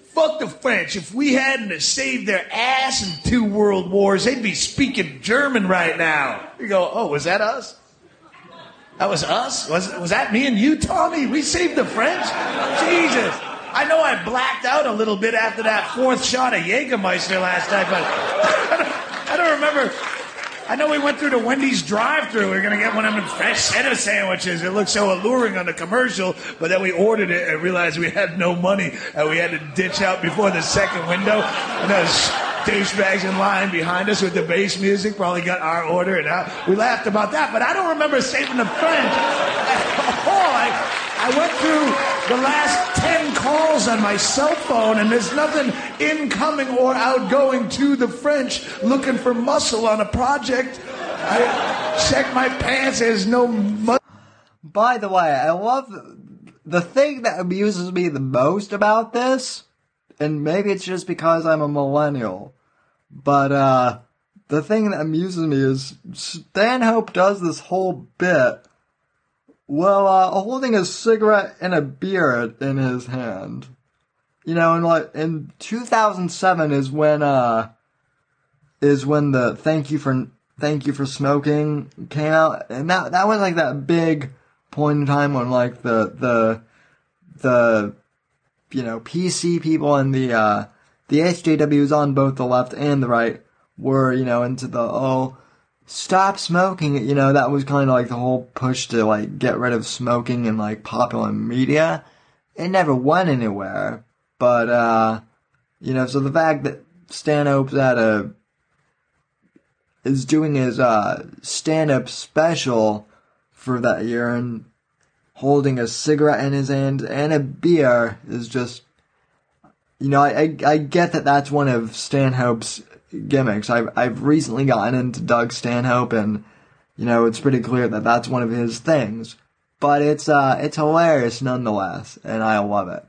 [SPEAKER 6] Fuck the French. If we hadn't saved their ass in two world wars, they'd be speaking German right now. You go, oh, was that us? That was us? Was, was that me and you, Tommy? We saved the French? Jesus. I know I blacked out a little bit after that fourth shot of Jägermeister last night, but I don't, remember. I know we went through the Wendy's drive-through. We were gonna get one of them fresh cheddar sandwiches. It looked so alluring on the commercial, but then we ordered it and realized we had no money, and we had to ditch out before the second window. And those douchebags in line behind us with the bass music probably got our order, and we laughed about that. But I don't remember saving the French at all. I, I went through the last 10 calls on my cell phone, and there's nothing incoming or outgoing to the French looking for muscle on a project. I checked my pants, there's no mu-
[SPEAKER 1] By the way, I love the thing that amuses me the most about this, and maybe it's just because I'm a millennial, but uh, the thing that amuses me is Stanhope does this whole bit while uh, holding a cigarette and a beer in his hand. You know, and like in 2007 is when uh is when the thank you for thank you for smoking came out, and that that was like that big point in time when like the the the you know PC people and the uh the SJWs on both the left and the right were you know into the oh stop smoking you know that was kind of like the whole push to like get rid of smoking in like popular media. It never went anywhere but uh you know so the fact that Stanhope's at a is doing his uh stand-up special for that year and holding a cigarette in his hand and a beer is just you know I, I, I get that that's one of Stanhope's gimmicks. I've I've recently gotten into Doug Stanhope and you know it's pretty clear that that's one of his things. But it's uh it's hilarious nonetheless and I love it.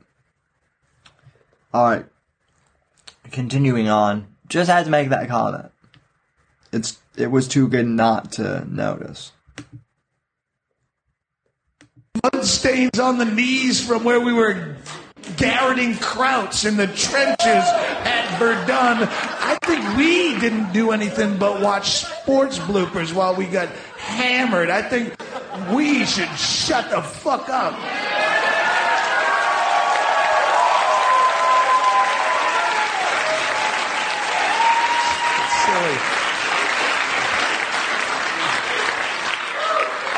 [SPEAKER 1] All right. Continuing on. Just had to make that comment. It's it was too good not to notice.
[SPEAKER 6] Blood stains on the knees from where we were garroting krauts in the trenches at Verdun. I think we didn't do anything but watch sports bloopers while we got hammered. I think we should shut the fuck up.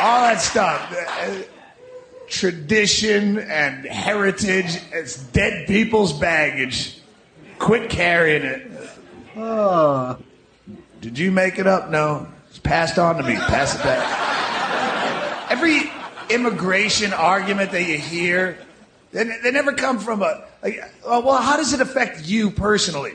[SPEAKER 6] All that stuff. Tradition and heritage. It's dead people's baggage. Quit carrying it.
[SPEAKER 1] Oh,
[SPEAKER 6] Did you make it up? No. It's passed on to me. Pass it back. Every immigration argument that you hear, they, they never come from a, like, well, how does it affect you personally?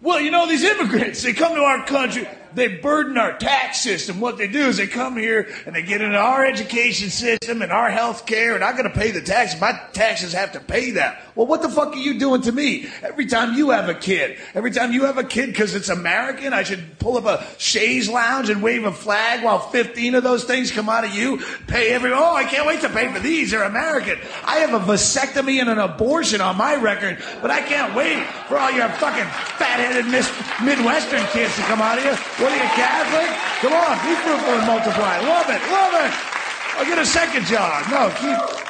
[SPEAKER 6] Well, you know, these immigrants, they come to our country, they burden our tax system. What they do is they come here and they get into our education system and our health care, and I gotta pay the taxes. My taxes have to pay that. Well, what the fuck are you doing to me? Every time you have a kid, every time you have a kid because it's American, I should pull up a chaise lounge and wave a flag while 15 of those things come out of you, pay every, oh, I can't wait to pay for these. They're American. I have a vasectomy and an abortion on my record, but I can't wait for all your fucking fat-headed mis- Midwestern kids to come out of you. What are you, Catholic? Come on, be fruitful and multiply. Love it, love it. I'll get a second job. No, keep.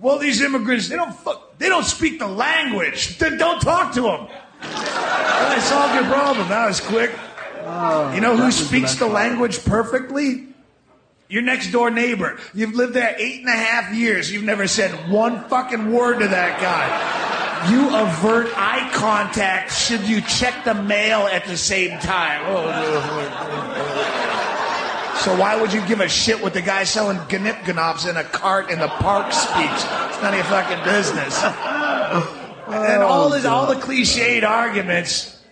[SPEAKER 6] Well, these immigrants, they don't fuck, they don't speak the language. Then don't talk to them. Well, I solved your problem. That was quick. Oh, you know who
[SPEAKER 1] was the
[SPEAKER 6] speaks the language perfectly? Your next door neighbor. You've lived there eight and a half years. You've never said one fucking word to that guy. You avert eye contact should you check the mail at the same time. Oh, So why would you give a shit what the guy selling gnip gnops in a cart in the park speaks? It's none of your fucking business. and oh, all this, all the cliched arguments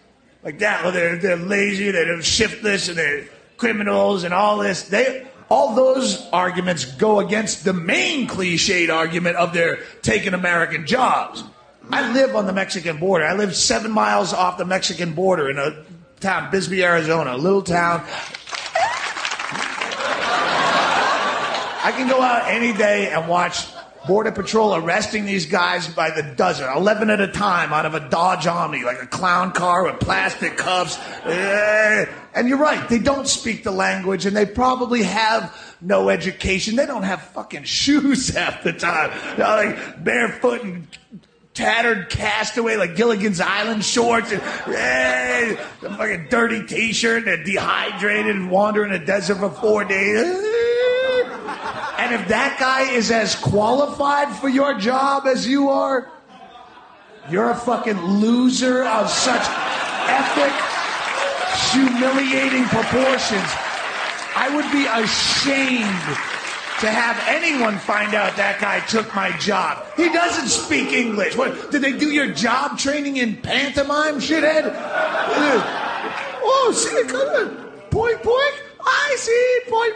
[SPEAKER 6] like that. Well, they're they're lazy, they're shiftless, and they're criminals, and all this. They all those arguments go against the main cliched argument of they're taking American jobs. I live on the Mexican border. I live seven miles off the Mexican border in a town, Bisbee, Arizona, a little town. I can go out any day and watch Border Patrol arresting these guys by the dozen, 11 at a time out of a Dodge Omni, like a clown car with plastic cuffs. Eh, And you're right, they don't speak the language and they probably have no education. They don't have fucking shoes half the time. They're like barefoot and tattered castaway like Gilligan's Island shorts and eh, a fucking dirty t-shirt and dehydrated and wandering the desert for four days. And if that guy is as qualified for your job as you are, you're a fucking loser of such epic, humiliating proportions. I would be ashamed to have anyone find out that guy took my job. He doesn't speak English. What? Did they do your job training in pantomime, shithead? Uh, oh, see coming. Point. I see point.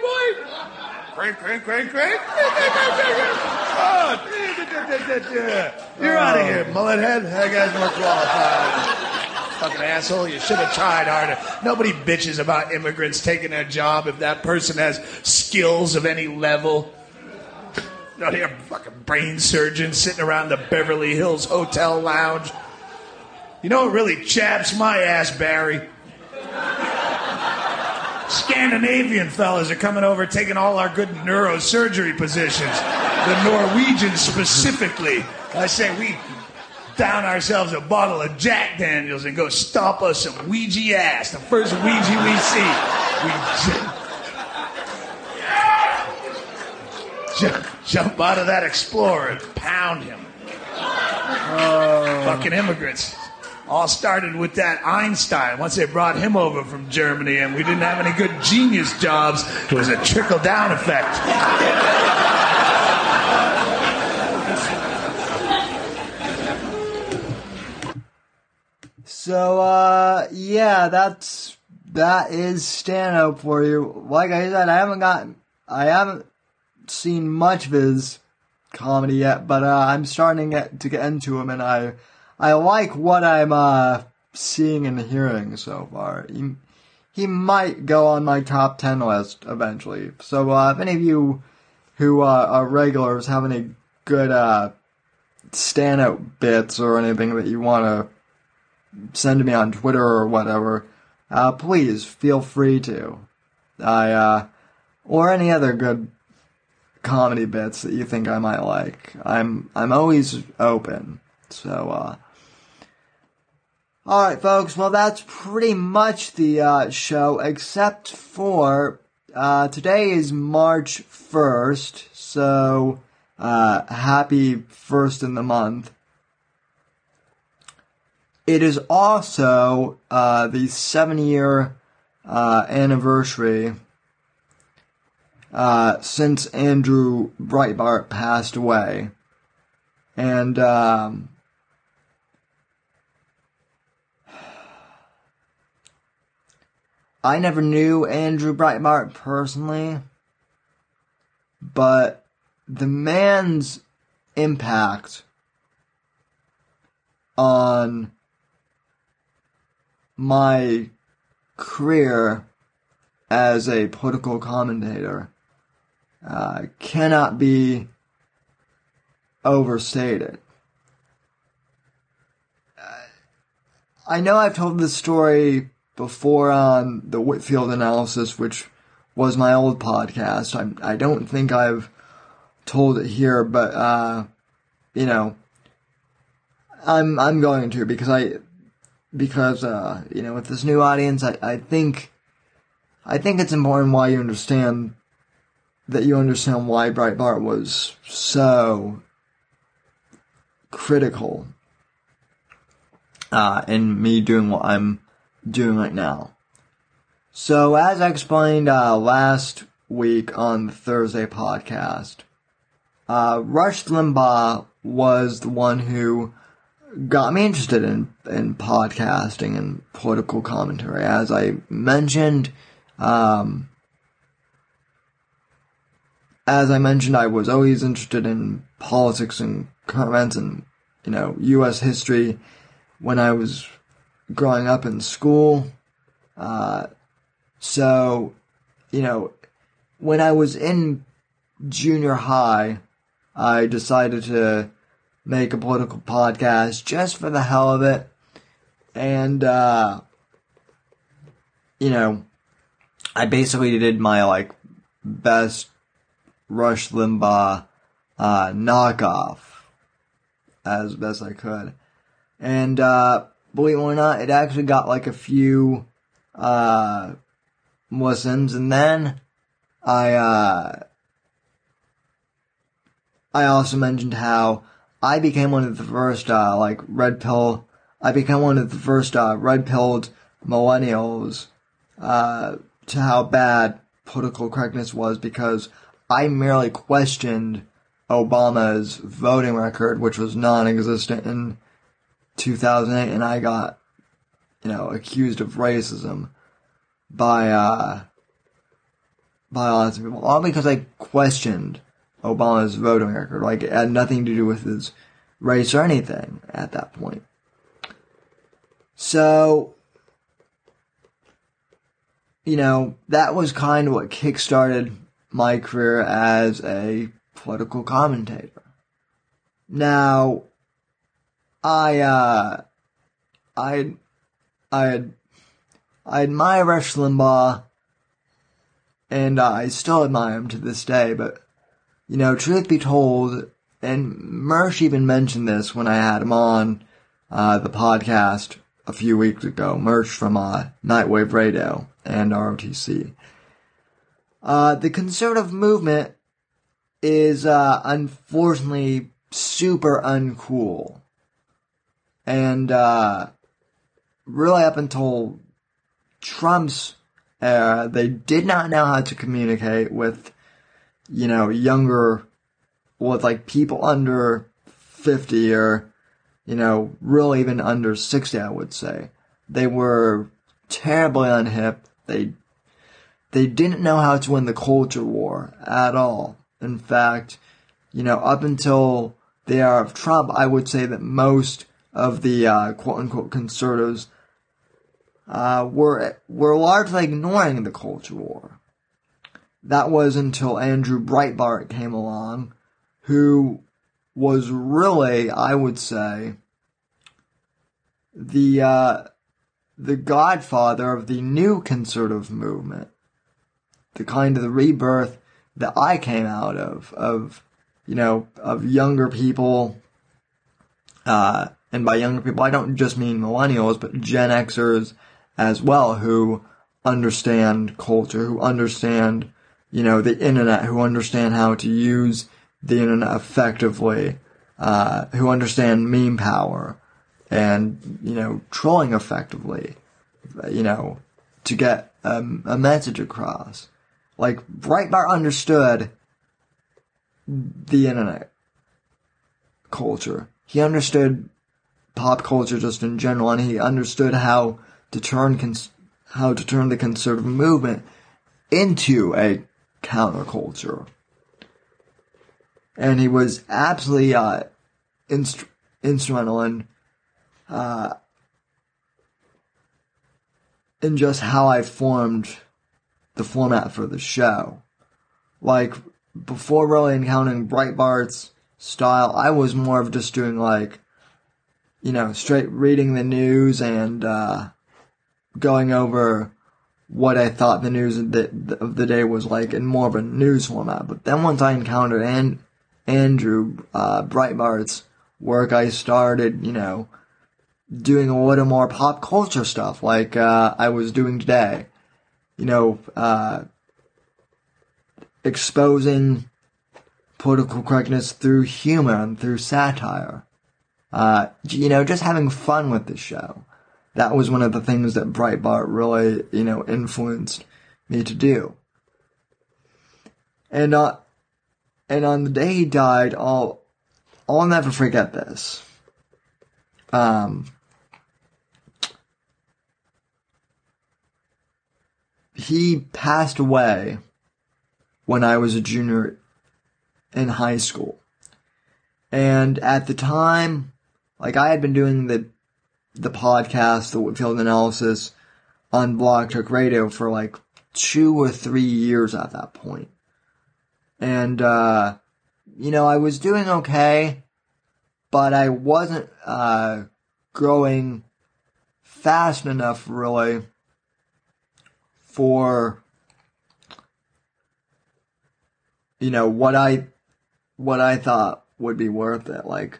[SPEAKER 6] Crank, crank, crank, crank. Oh, You're out of here, mullet head. That guy's more qualified. Fucking asshole. You should have tried harder. Nobody bitches about immigrants taking their job if that person has skills of any level. Not here, fucking brain surgeon sitting around the Beverly Hills Hotel lounge. You know what really chaps my ass, Barry? Scandinavian fellas are coming over taking all our good neurosurgery positions. The Norwegians specifically. I say we down ourselves a bottle of Jack Daniels and go stomp us some Ouija ass. The first Ouija we see. We ju- jump, jump out of that Explorer and pound him. Oh. Fucking immigrants. All started with that Einstein. Once they brought him over from Germany and we didn't have any good genius jobs, it was a trickle down effect.
[SPEAKER 1] So, uh, yeah, that's, that is stand up for you. Like I said, I haven't gotten, I haven't seen much of his comedy yet, but, uh, I'm starting to get, to get into him and I, I like what I'm, uh, seeing and hearing so far. He, he might go on my top 10 list eventually. So, uh, if any of you who uh, are regulars have any good uh, stand-out bits or anything that you want to send me on Twitter or whatever, uh, please feel free to. I uh, or any other good comedy bits that you think I might like. I'm I'm always open. So uh all right, folks. Well, that's pretty much the uh, show, except for uh, today is March first, so uh, happy first in the month. It is also uh, the seven-year uh, anniversary uh, since Andrew Breitbart passed away, and. Um, I never knew Andrew Breitbart personally, but the man's impact on my career as a political commentator uh, cannot be overstated. Uh, I know I've told this story before on the Whitfield analysis, which was my old podcast. I, I don't think I've told it here, but uh, you know, I'm I'm going to because I because uh, you know with this new audience, I, I think I think it's important why you understand that you understand why Breitbart was so critical uh, in me doing what I'm doing right now. So, as I explained uh, last week on the Thursday podcast, uh, Rush Limbaugh was the one who got me interested in, in podcasting and political commentary. As I mentioned, um, as I mentioned, I was always interested in politics and current and, you know, U.S. history when I was growing up in school. Uh, so, you know, when I was in junior high, I decided to make a political podcast just for the hell of it. And, uh, you know, I basically did my, like, best Rush Limbaugh, uh, knockoff as best I could. And, uh, believe it or not, it actually got like a few uh, listens, and then I uh, I also mentioned how I became one of the first uh, like red pill. I became one of the first uh, red pilled millennials uh, to how bad political correctness was because I merely questioned Obama's voting record, which was non-existent in 2008 and I got, you know, accused of racism by, uh, by lots of people. All because I questioned Obama's voting record. Like, it had nothing to do with his race or anything at that point. So, you know, that was kind of what kickstarted my career as a political commentator. Now, I, uh, I, I, I admire Rush Limbaugh, and I still admire him to this day, but, you know, truth be told, and Mersh even mentioned this when I had him on, uh, the podcast a few weeks ago, Mersh from, uh, Nightwave Radio and ROTC. Uh, the conservative movement is, uh, unfortunately super uncool. And uh, really, up until Trump's era, they did not know how to communicate with, you know, younger, with like people under 50 or, you know, really even under 60, I would say. They were terribly unhip. They, they didn't know how to win the culture war at all. In fact, you know, up until the era of Trump, I would say that most of the uh, quote unquote conservatives uh, were were largely ignoring the culture war. That was until Andrew Breitbart came along, who was really, I would say, the uh, the godfather of the new conservative movement, the kind of the rebirth that I came out of, of you know, of younger people. Uh, and by younger people, I don't just mean millennials, but Gen Xers as well, who understand culture, who understand, you know, the internet, who understand how to use the internet effectively, uh, who understand meme power and, you know, trolling effectively, you know, to get um, a message across. Like, Breitbart understood the internet culture. He understood pop culture just in general, and he understood how to turn cons- how to turn the conservative movement into a counterculture. And he was absolutely uh, inst- instrumental in uh, in just how I formed the format for the show. Like before really encountering Breitbart's style, I was more of just doing like, you know, straight reading the news and uh, going over what I thought the news of the, of the day was like in more of a news format. But then once I encountered An- Andrew uh, Breitbart's work, I started, you know, doing a little more pop culture stuff like uh, I was doing today. You know, uh, exposing political correctness through humor and through satire. Uh, you know, just having fun with the show. That was one of the things that Breitbart really, you know, influenced me to do. And, uh, and on the day he died, I'll, I'll never forget this. Um, he passed away when I was a junior in high school. And at the time, like I had been doing the the podcast, the Whitfield analysis on Blog Talk Radio for like two or three years at that point. And uh you know, I was doing okay, but I wasn't uh growing fast enough really for you know what I what I thought would be worth it. Like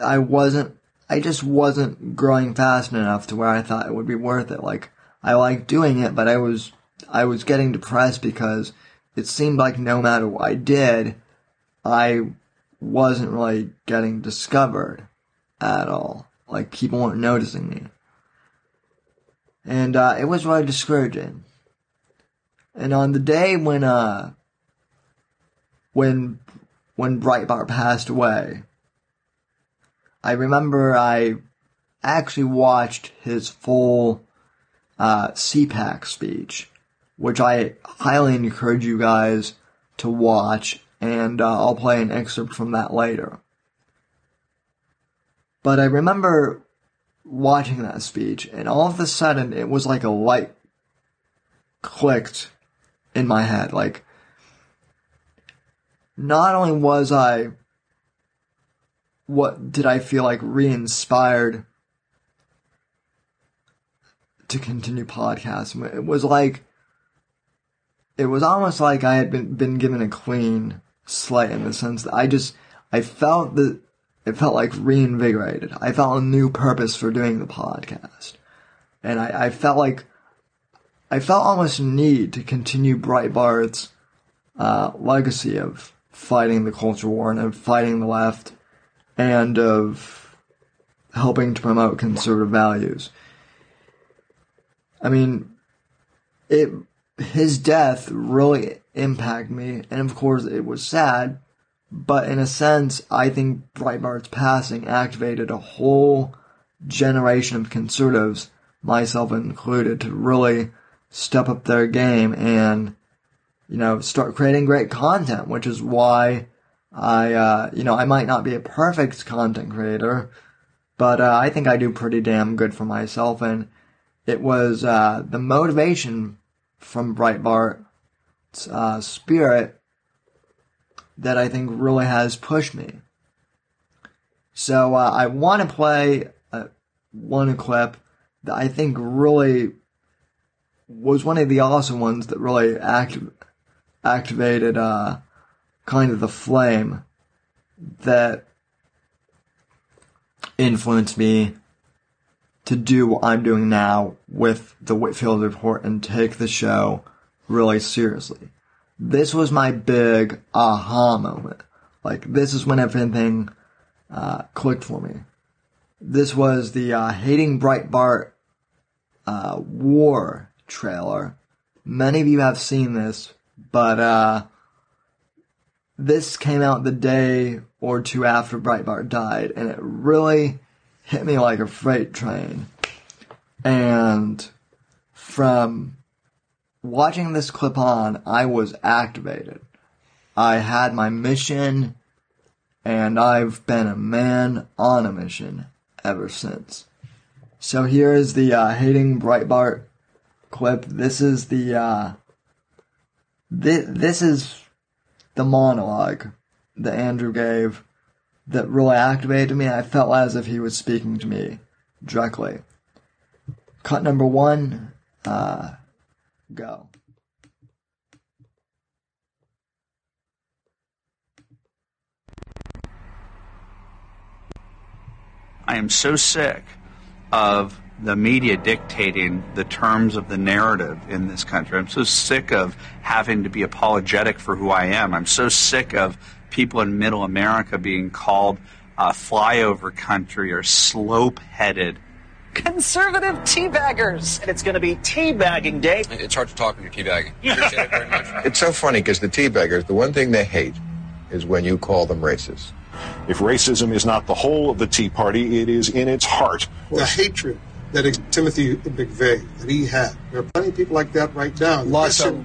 [SPEAKER 1] I wasn't I just wasn't growing fast enough to where I thought it would be worth it. Like I liked doing it, but I was I was getting depressed because it seemed like no matter what I did, I wasn't really getting discovered at all. Like people weren't noticing me. And uh, it was really discouraging. And on the day when uh when when Breitbart passed away, I remember I actually watched his full uh, CPAC speech, which I highly encourage you guys to watch, and uh, I'll play an excerpt from that later. But I remember watching that speech, and all of a sudden it was like a light clicked in my head. Like, not only was I, what did I feel like re-inspired to continue podcasting? It was like, it was almost like I had been, been given a clean slate in the sense that I just, I felt that it felt like reinvigorated. I felt a new purpose for doing the podcast. And I, I felt like, I felt almost a need to continue Breitbart's uh, legacy of fighting the culture war and of fighting the left and of helping to promote conservative values. I mean, it his death really impacted me, and of course it was sad. But in a sense, I think Breitbart's passing activated a whole generation of conservatives, myself included, to really step up their game and, you know, start creating great content, which is why I, uh, you know, I might not be a perfect content creator, but uh, I think I do pretty damn good for myself. And it was uh, the motivation from Breitbart's uh, spirit that I think really has pushed me. So uh, I want to play uh, one clip that I think really was one of the awesome ones that really active, activated uh, kind of the flame that influenced me to do what I'm doing now with the Whitfield Report and take the show really seriously. This was my big aha moment. Like, this is when everything uh, clicked for me. This was the uh, Hating Breitbart uh, War trailer. Many of you have seen this, but uh, this came out the day or two after Breitbart died, and it really hit me like a freight train. And from watching this clip on, I was activated. I had my mission, and I've been a man on a mission ever since. So here is the uh, hating Breitbart clip. This is the uh, this, this is the monologue that Andrew gave that really activated me. I felt as if he was speaking to me directly. Cut number one, uh, go.
[SPEAKER 8] I am so sick of the media dictating the terms of the narrative in this country. I'm so sick of having to be apologetic for who I am. I'm so sick of people in middle America being called uh, flyover country or slope headed.
[SPEAKER 9] Conservative teabaggers. And it's going to be teabagging day.
[SPEAKER 10] It's hard to talk when you're teabagging. Appreciate it very much.
[SPEAKER 11] It's so funny because the teabaggers, the one thing they hate is when you call them racist.
[SPEAKER 12] If racism is not the whole of the Tea Party, it is in its heart.
[SPEAKER 13] The hatred that Timothy McVeigh that he had. There are plenty of people like that right now.
[SPEAKER 14] Lots of.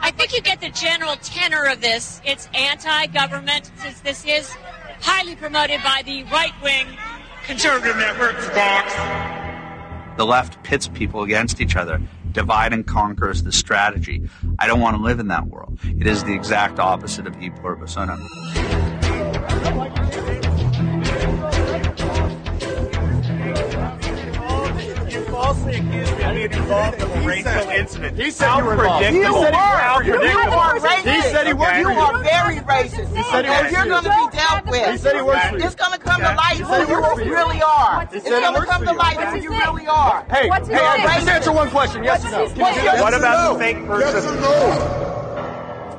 [SPEAKER 14] I think you get the general tenor of this. It's anti-government, since this is highly promoted by the right-wing conservative networks. Fox.
[SPEAKER 8] The left pits people against each other. Divide and conquer is the strategy. I don't want to live in that world. It is the exact opposite of E pluribus
[SPEAKER 15] falsely accused me of being involved in a racial incident.
[SPEAKER 16] He said you were involved.
[SPEAKER 15] predictable.
[SPEAKER 16] You were.
[SPEAKER 15] How
[SPEAKER 16] You
[SPEAKER 15] predictable.
[SPEAKER 16] are racist.
[SPEAKER 15] He said he worked
[SPEAKER 16] You are very racist.
[SPEAKER 15] He said he worked
[SPEAKER 16] and you're going to be dealt with.
[SPEAKER 15] He said he worked for you.
[SPEAKER 16] It's going to come to light who you
[SPEAKER 15] worked for you.
[SPEAKER 16] really are. It's going to come to light who you really are.
[SPEAKER 15] Hey, hey,
[SPEAKER 16] name?
[SPEAKER 15] just answer one question. Yes or no?
[SPEAKER 16] What's his name?
[SPEAKER 8] What about the
[SPEAKER 15] fake
[SPEAKER 8] person?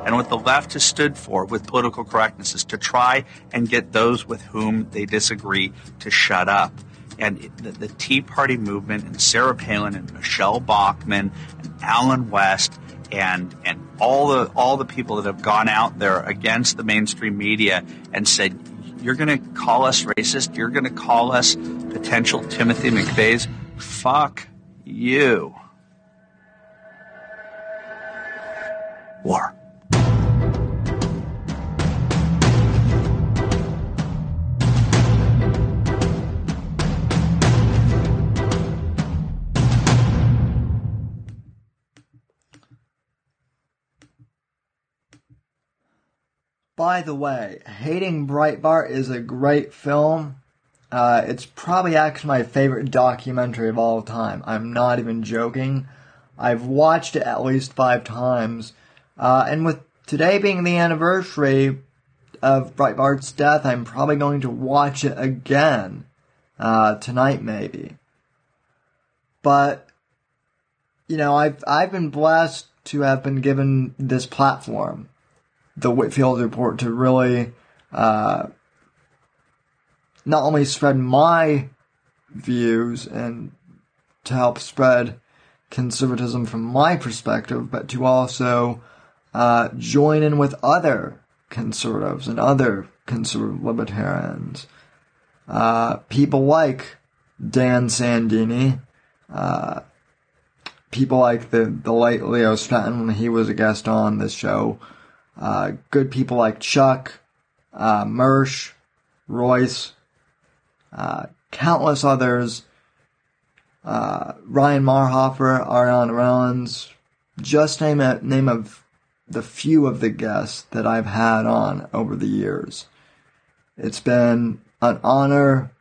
[SPEAKER 8] And what the left has stood for with political correctness is to try and get those with whom they disagree to shut up. And the, the Tea Party movement and Sarah Palin and Michelle Bachmann and Allen West and and all the all the people that have gone out there against the mainstream media and said you're going to call us racist, you're going to call us potential Timothy McVeighs. Fuck you. War.
[SPEAKER 1] By the way, Hating Breitbart is a great film. Uh, it's probably actually my favorite documentary of all time. I'm not even joking. I've watched it at least five times. Uh, and with today being the anniversary of Breitbart's death, I'm probably going to watch it again. Uh, tonight maybe. But, you know, I've, I've been blessed to have been given this platform the Whitfield report to really uh, not only spread my views and to help spread conservatism from my perspective, but to also uh, join in with other conservatives and other conservative libertarians. Uh, people like Dan Sandini, uh, people like the, the late Leo Stratton when he was a guest on this show, uh, good people like Chuck, uh, Mersch, Royce, uh, countless others, uh, Ryan Marhofer, Ariana Rollins, just name a name of the few of the guests that I've had on over the years. It's been an honor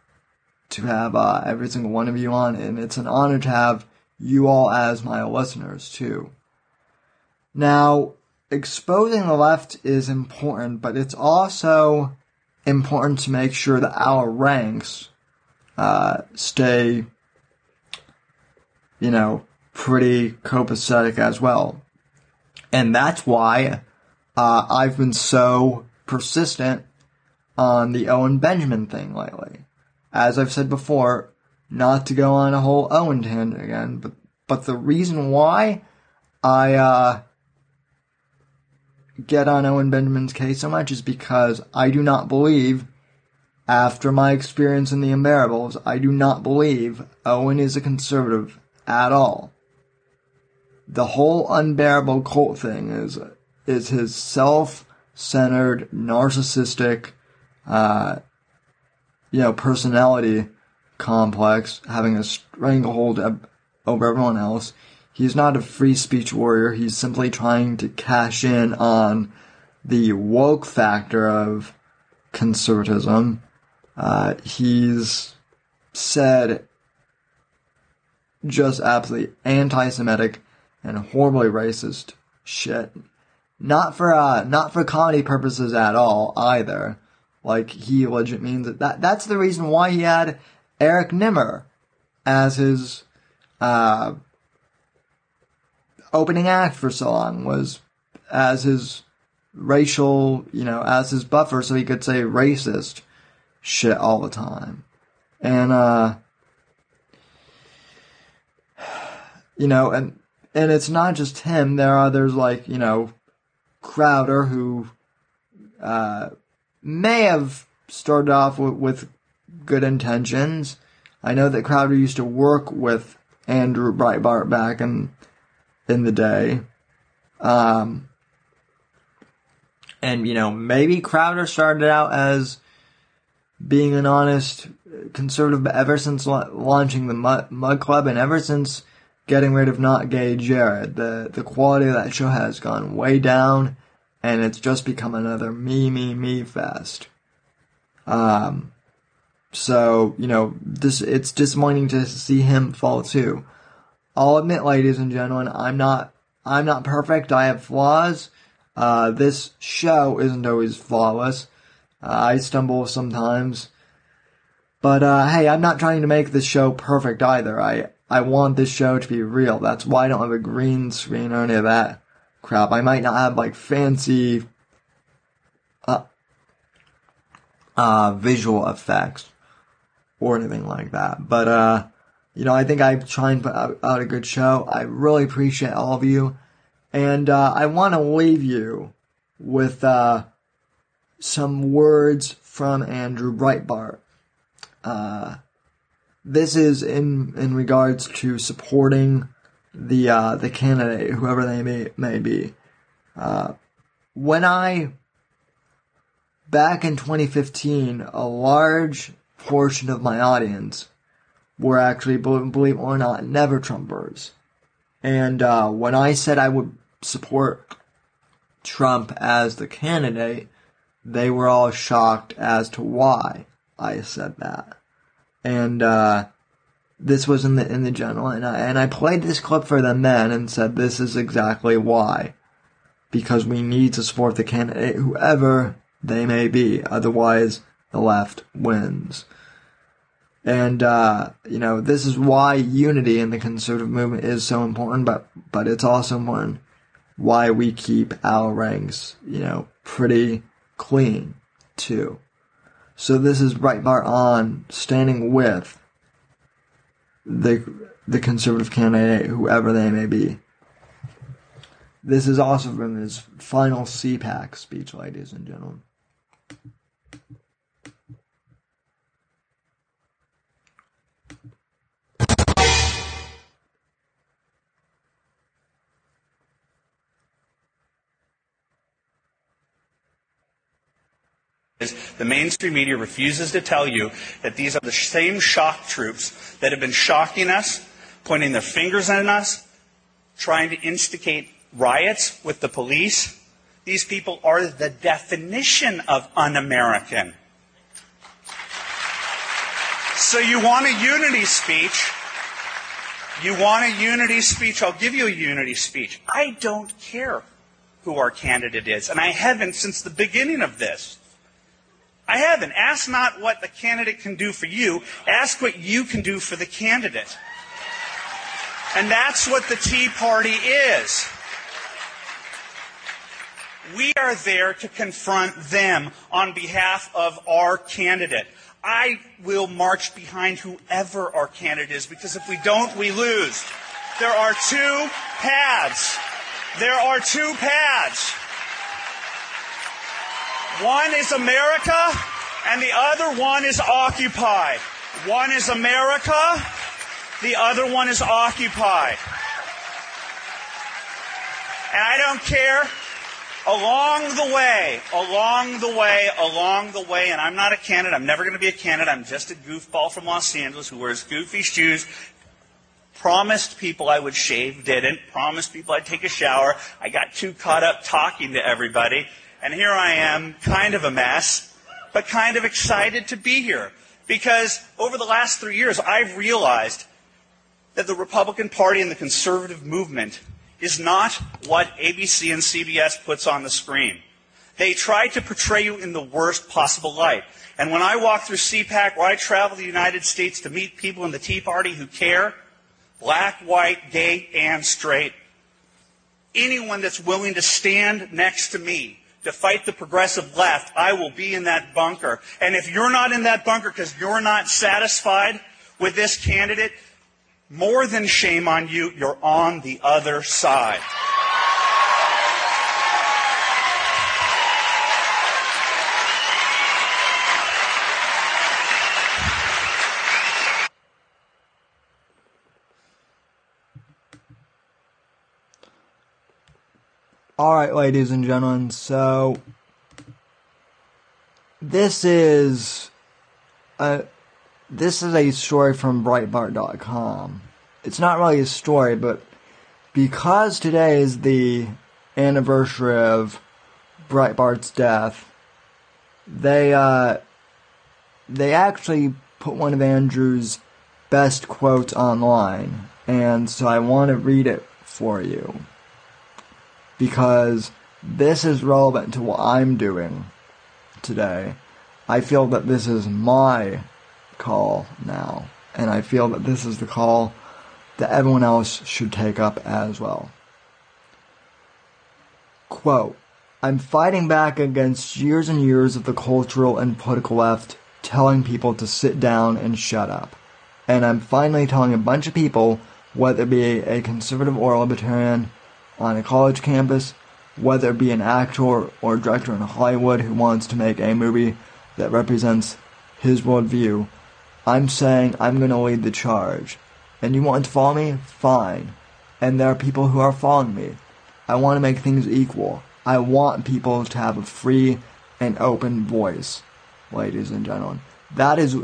[SPEAKER 1] to have uh, every single one of you on, and it's an honor to have you all as my listeners too. Now, exposing the left is important, but it's also important to make sure that our ranks uh, stay, you know, pretty copacetic as well. And that's why uh, I've been so persistent on the Owen Benjamin thing lately. As I've said before, not to go on a whole Owen tangent again, but but the reason why I uh, get on Owen Benjamin's case so much is because I do not believe, after my experience in the Unbearables, I do not believe Owen is a conservative at all. The whole unbearable cult thing is is his self-centered, narcissistic, uh, you know, personality complex, having a stranglehold over everyone else. He's not a free speech warrior. He's simply trying to cash in on the woke factor of conservatism. Uh, he's said just absolutely anti-Semitic and horribly racist shit. Not for uh, not for comedy purposes at all either. Like he legit means it. That that's the reason why he had Eric Nimmer as his uh, opening act for so long was as his racial, you know, as his buffer so he could say racist shit all the time. And, uh, you know, and, and it's not just him. There are others like, you know, Crowder who, uh, may have started off with, with good intentions. I know that Crowder used to work with Andrew Breitbart back in in the day. Um, and you know, maybe Crowder started out as being an honest conservative, but ever since la- launching the Mug, Mug Club and ever since getting rid of Not Gay Jared, the the quality of that show has gone way down, and it's just become another me, me, me fest. Um, so you know, this it's disappointing to see him fall too. I'll admit, ladies and gentlemen, I'm not I'm not perfect. I have flaws. Uh, this show isn't always flawless. Uh, I stumble sometimes. But uh, hey, I'm not trying to make this show perfect either. I I want this show to be real. That's why I don't have a green screen or any of that crap. I might not have like fancy uh, uh visual effects or anything like that. But uh you know, I think I try and put out, out a good show. I really appreciate all of you. And uh, I want to leave you with uh, some words from Andrew Breitbart. Uh, this is in in regards to supporting the uh, the candidate, whoever they may may be. Uh, when I back in 2015, a large portion of my audience were actually, believe it or not, never Trumpers. And uh, when I said I would support Trump as the candidate, they were all shocked as to why I said that. And uh, this was in the in the general, and I and I played this clip for them then and said this is exactly why, because we need to support the candidate, whoever they may be. Otherwise, the left wins. And, uh, you know, this is why unity in the conservative movement is so important, but, but it's also important why we keep our ranks, you know, pretty clean too. So this is Breitbart on standing with the, the conservative candidate, whoever they may be. This is also from his final CPAC speech, ladies and gentlemen.
[SPEAKER 17] Is the mainstream media refuses to tell you that these are the same shock troops that have been shocking us, pointing their fingers at us, trying to instigate riots with the police. These people are the definition of un American. So you want a unity speech? You want a unity speech? I'll give you a unity speech. I don't care who our candidate is, and I haven't since the beginning of this. I haven't. Ask not what the candidate can do for you, ask what you can do for the candidate. And that's what the Tea Party is. We are there to confront them on behalf of our candidate. I will march behind whoever our candidate is because if we don't, we lose. There are two paths. There are two paths. One is America, and the other one is Occupy. One is America, the other one is Occupy. And I don't care. Along the way, along the way, along the way, and I'm not a candidate, I'm never going to be a candidate, I'm just a goofball from Los Angeles who wears goofy shoes, promised people I would shave, didn't, promised people I'd take a shower, I got too caught up talking to everybody, and here I am, kind of a mess, but kind of excited to be here. Because over the last three years, I've realized that the Republican Party and the conservative movement is not what ABC and CBS puts on the screen. They try to portray you in the worst possible light. And when I walk through CPAC, or I travel the United States to meet people in the Tea Party who care, black, white, gay, and straight, anyone that's willing to stand next to me to fight the progressive left, I will be in that bunker. And if you're not in that bunker because you're not satisfied with this candidate, more than shame on you, you're on the other side.
[SPEAKER 1] Alright, ladies and gentlemen, so this is a this is a story from Breitbart.com. It's not really a story, but because today is the anniversary of Breitbart's death, they uh, they actually put one of Andrew's best quotes online, and so I want to read it for you because this is relevant to what I'm doing today. I feel that this is my call now, and I feel that this is the call that everyone else should take up as well. Quote, I'm fighting back against years and years of the cultural and political left telling people to sit down and shut up. And I'm finally telling a bunch of people, whether it be a conservative or libertarian on a college campus, whether it be an actor or director in Hollywood who wants to make a movie that represents his worldview, I'm saying I'm going to lead the charge. And you want to follow me? Fine. And there are people who are following me. I want to make things equal. I want people to have a free and open voice, ladies and gentlemen. That is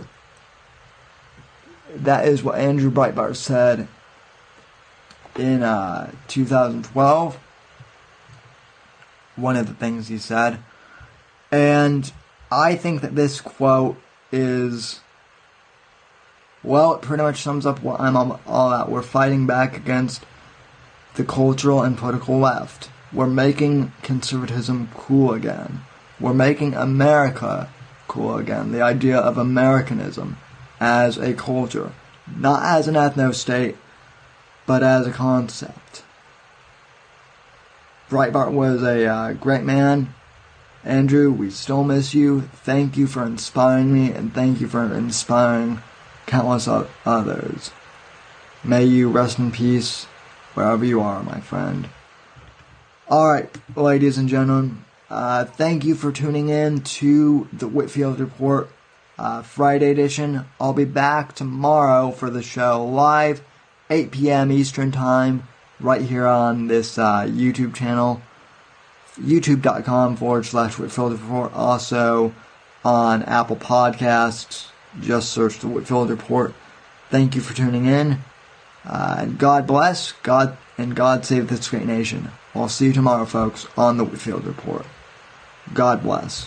[SPEAKER 1] that is what Andrew Breitbart said in uh, 2012. One of the things he said. And I think that this quote is well, it pretty much sums up what I'm all about. We're fighting back against the cultural and political left. We're making conservatism cool again. We're making America cool again. The idea of Americanism as a culture, not as an ethno state, but as a concept. Breitbart was a uh, great man. Andrew, we still miss you. Thank you for inspiring me, and thank you for inspiring countless others. May you rest in peace wherever you are, my friend. Alright, ladies and gentlemen, uh, thank you for tuning in to the Whitfield Report uh, Friday edition. I'll be back tomorrow for the show live, 8 p.m. Eastern Time, right here on this uh, YouTube channel, youtube.com forward slash Whitfield Report. Also on Apple Podcasts, just search the Whitfield Report. Thank you for tuning in. Uh, and God bless, God, and God save this great nation. I'll see you tomorrow, folks, on the Whitfield Report. God bless.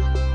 [SPEAKER 1] you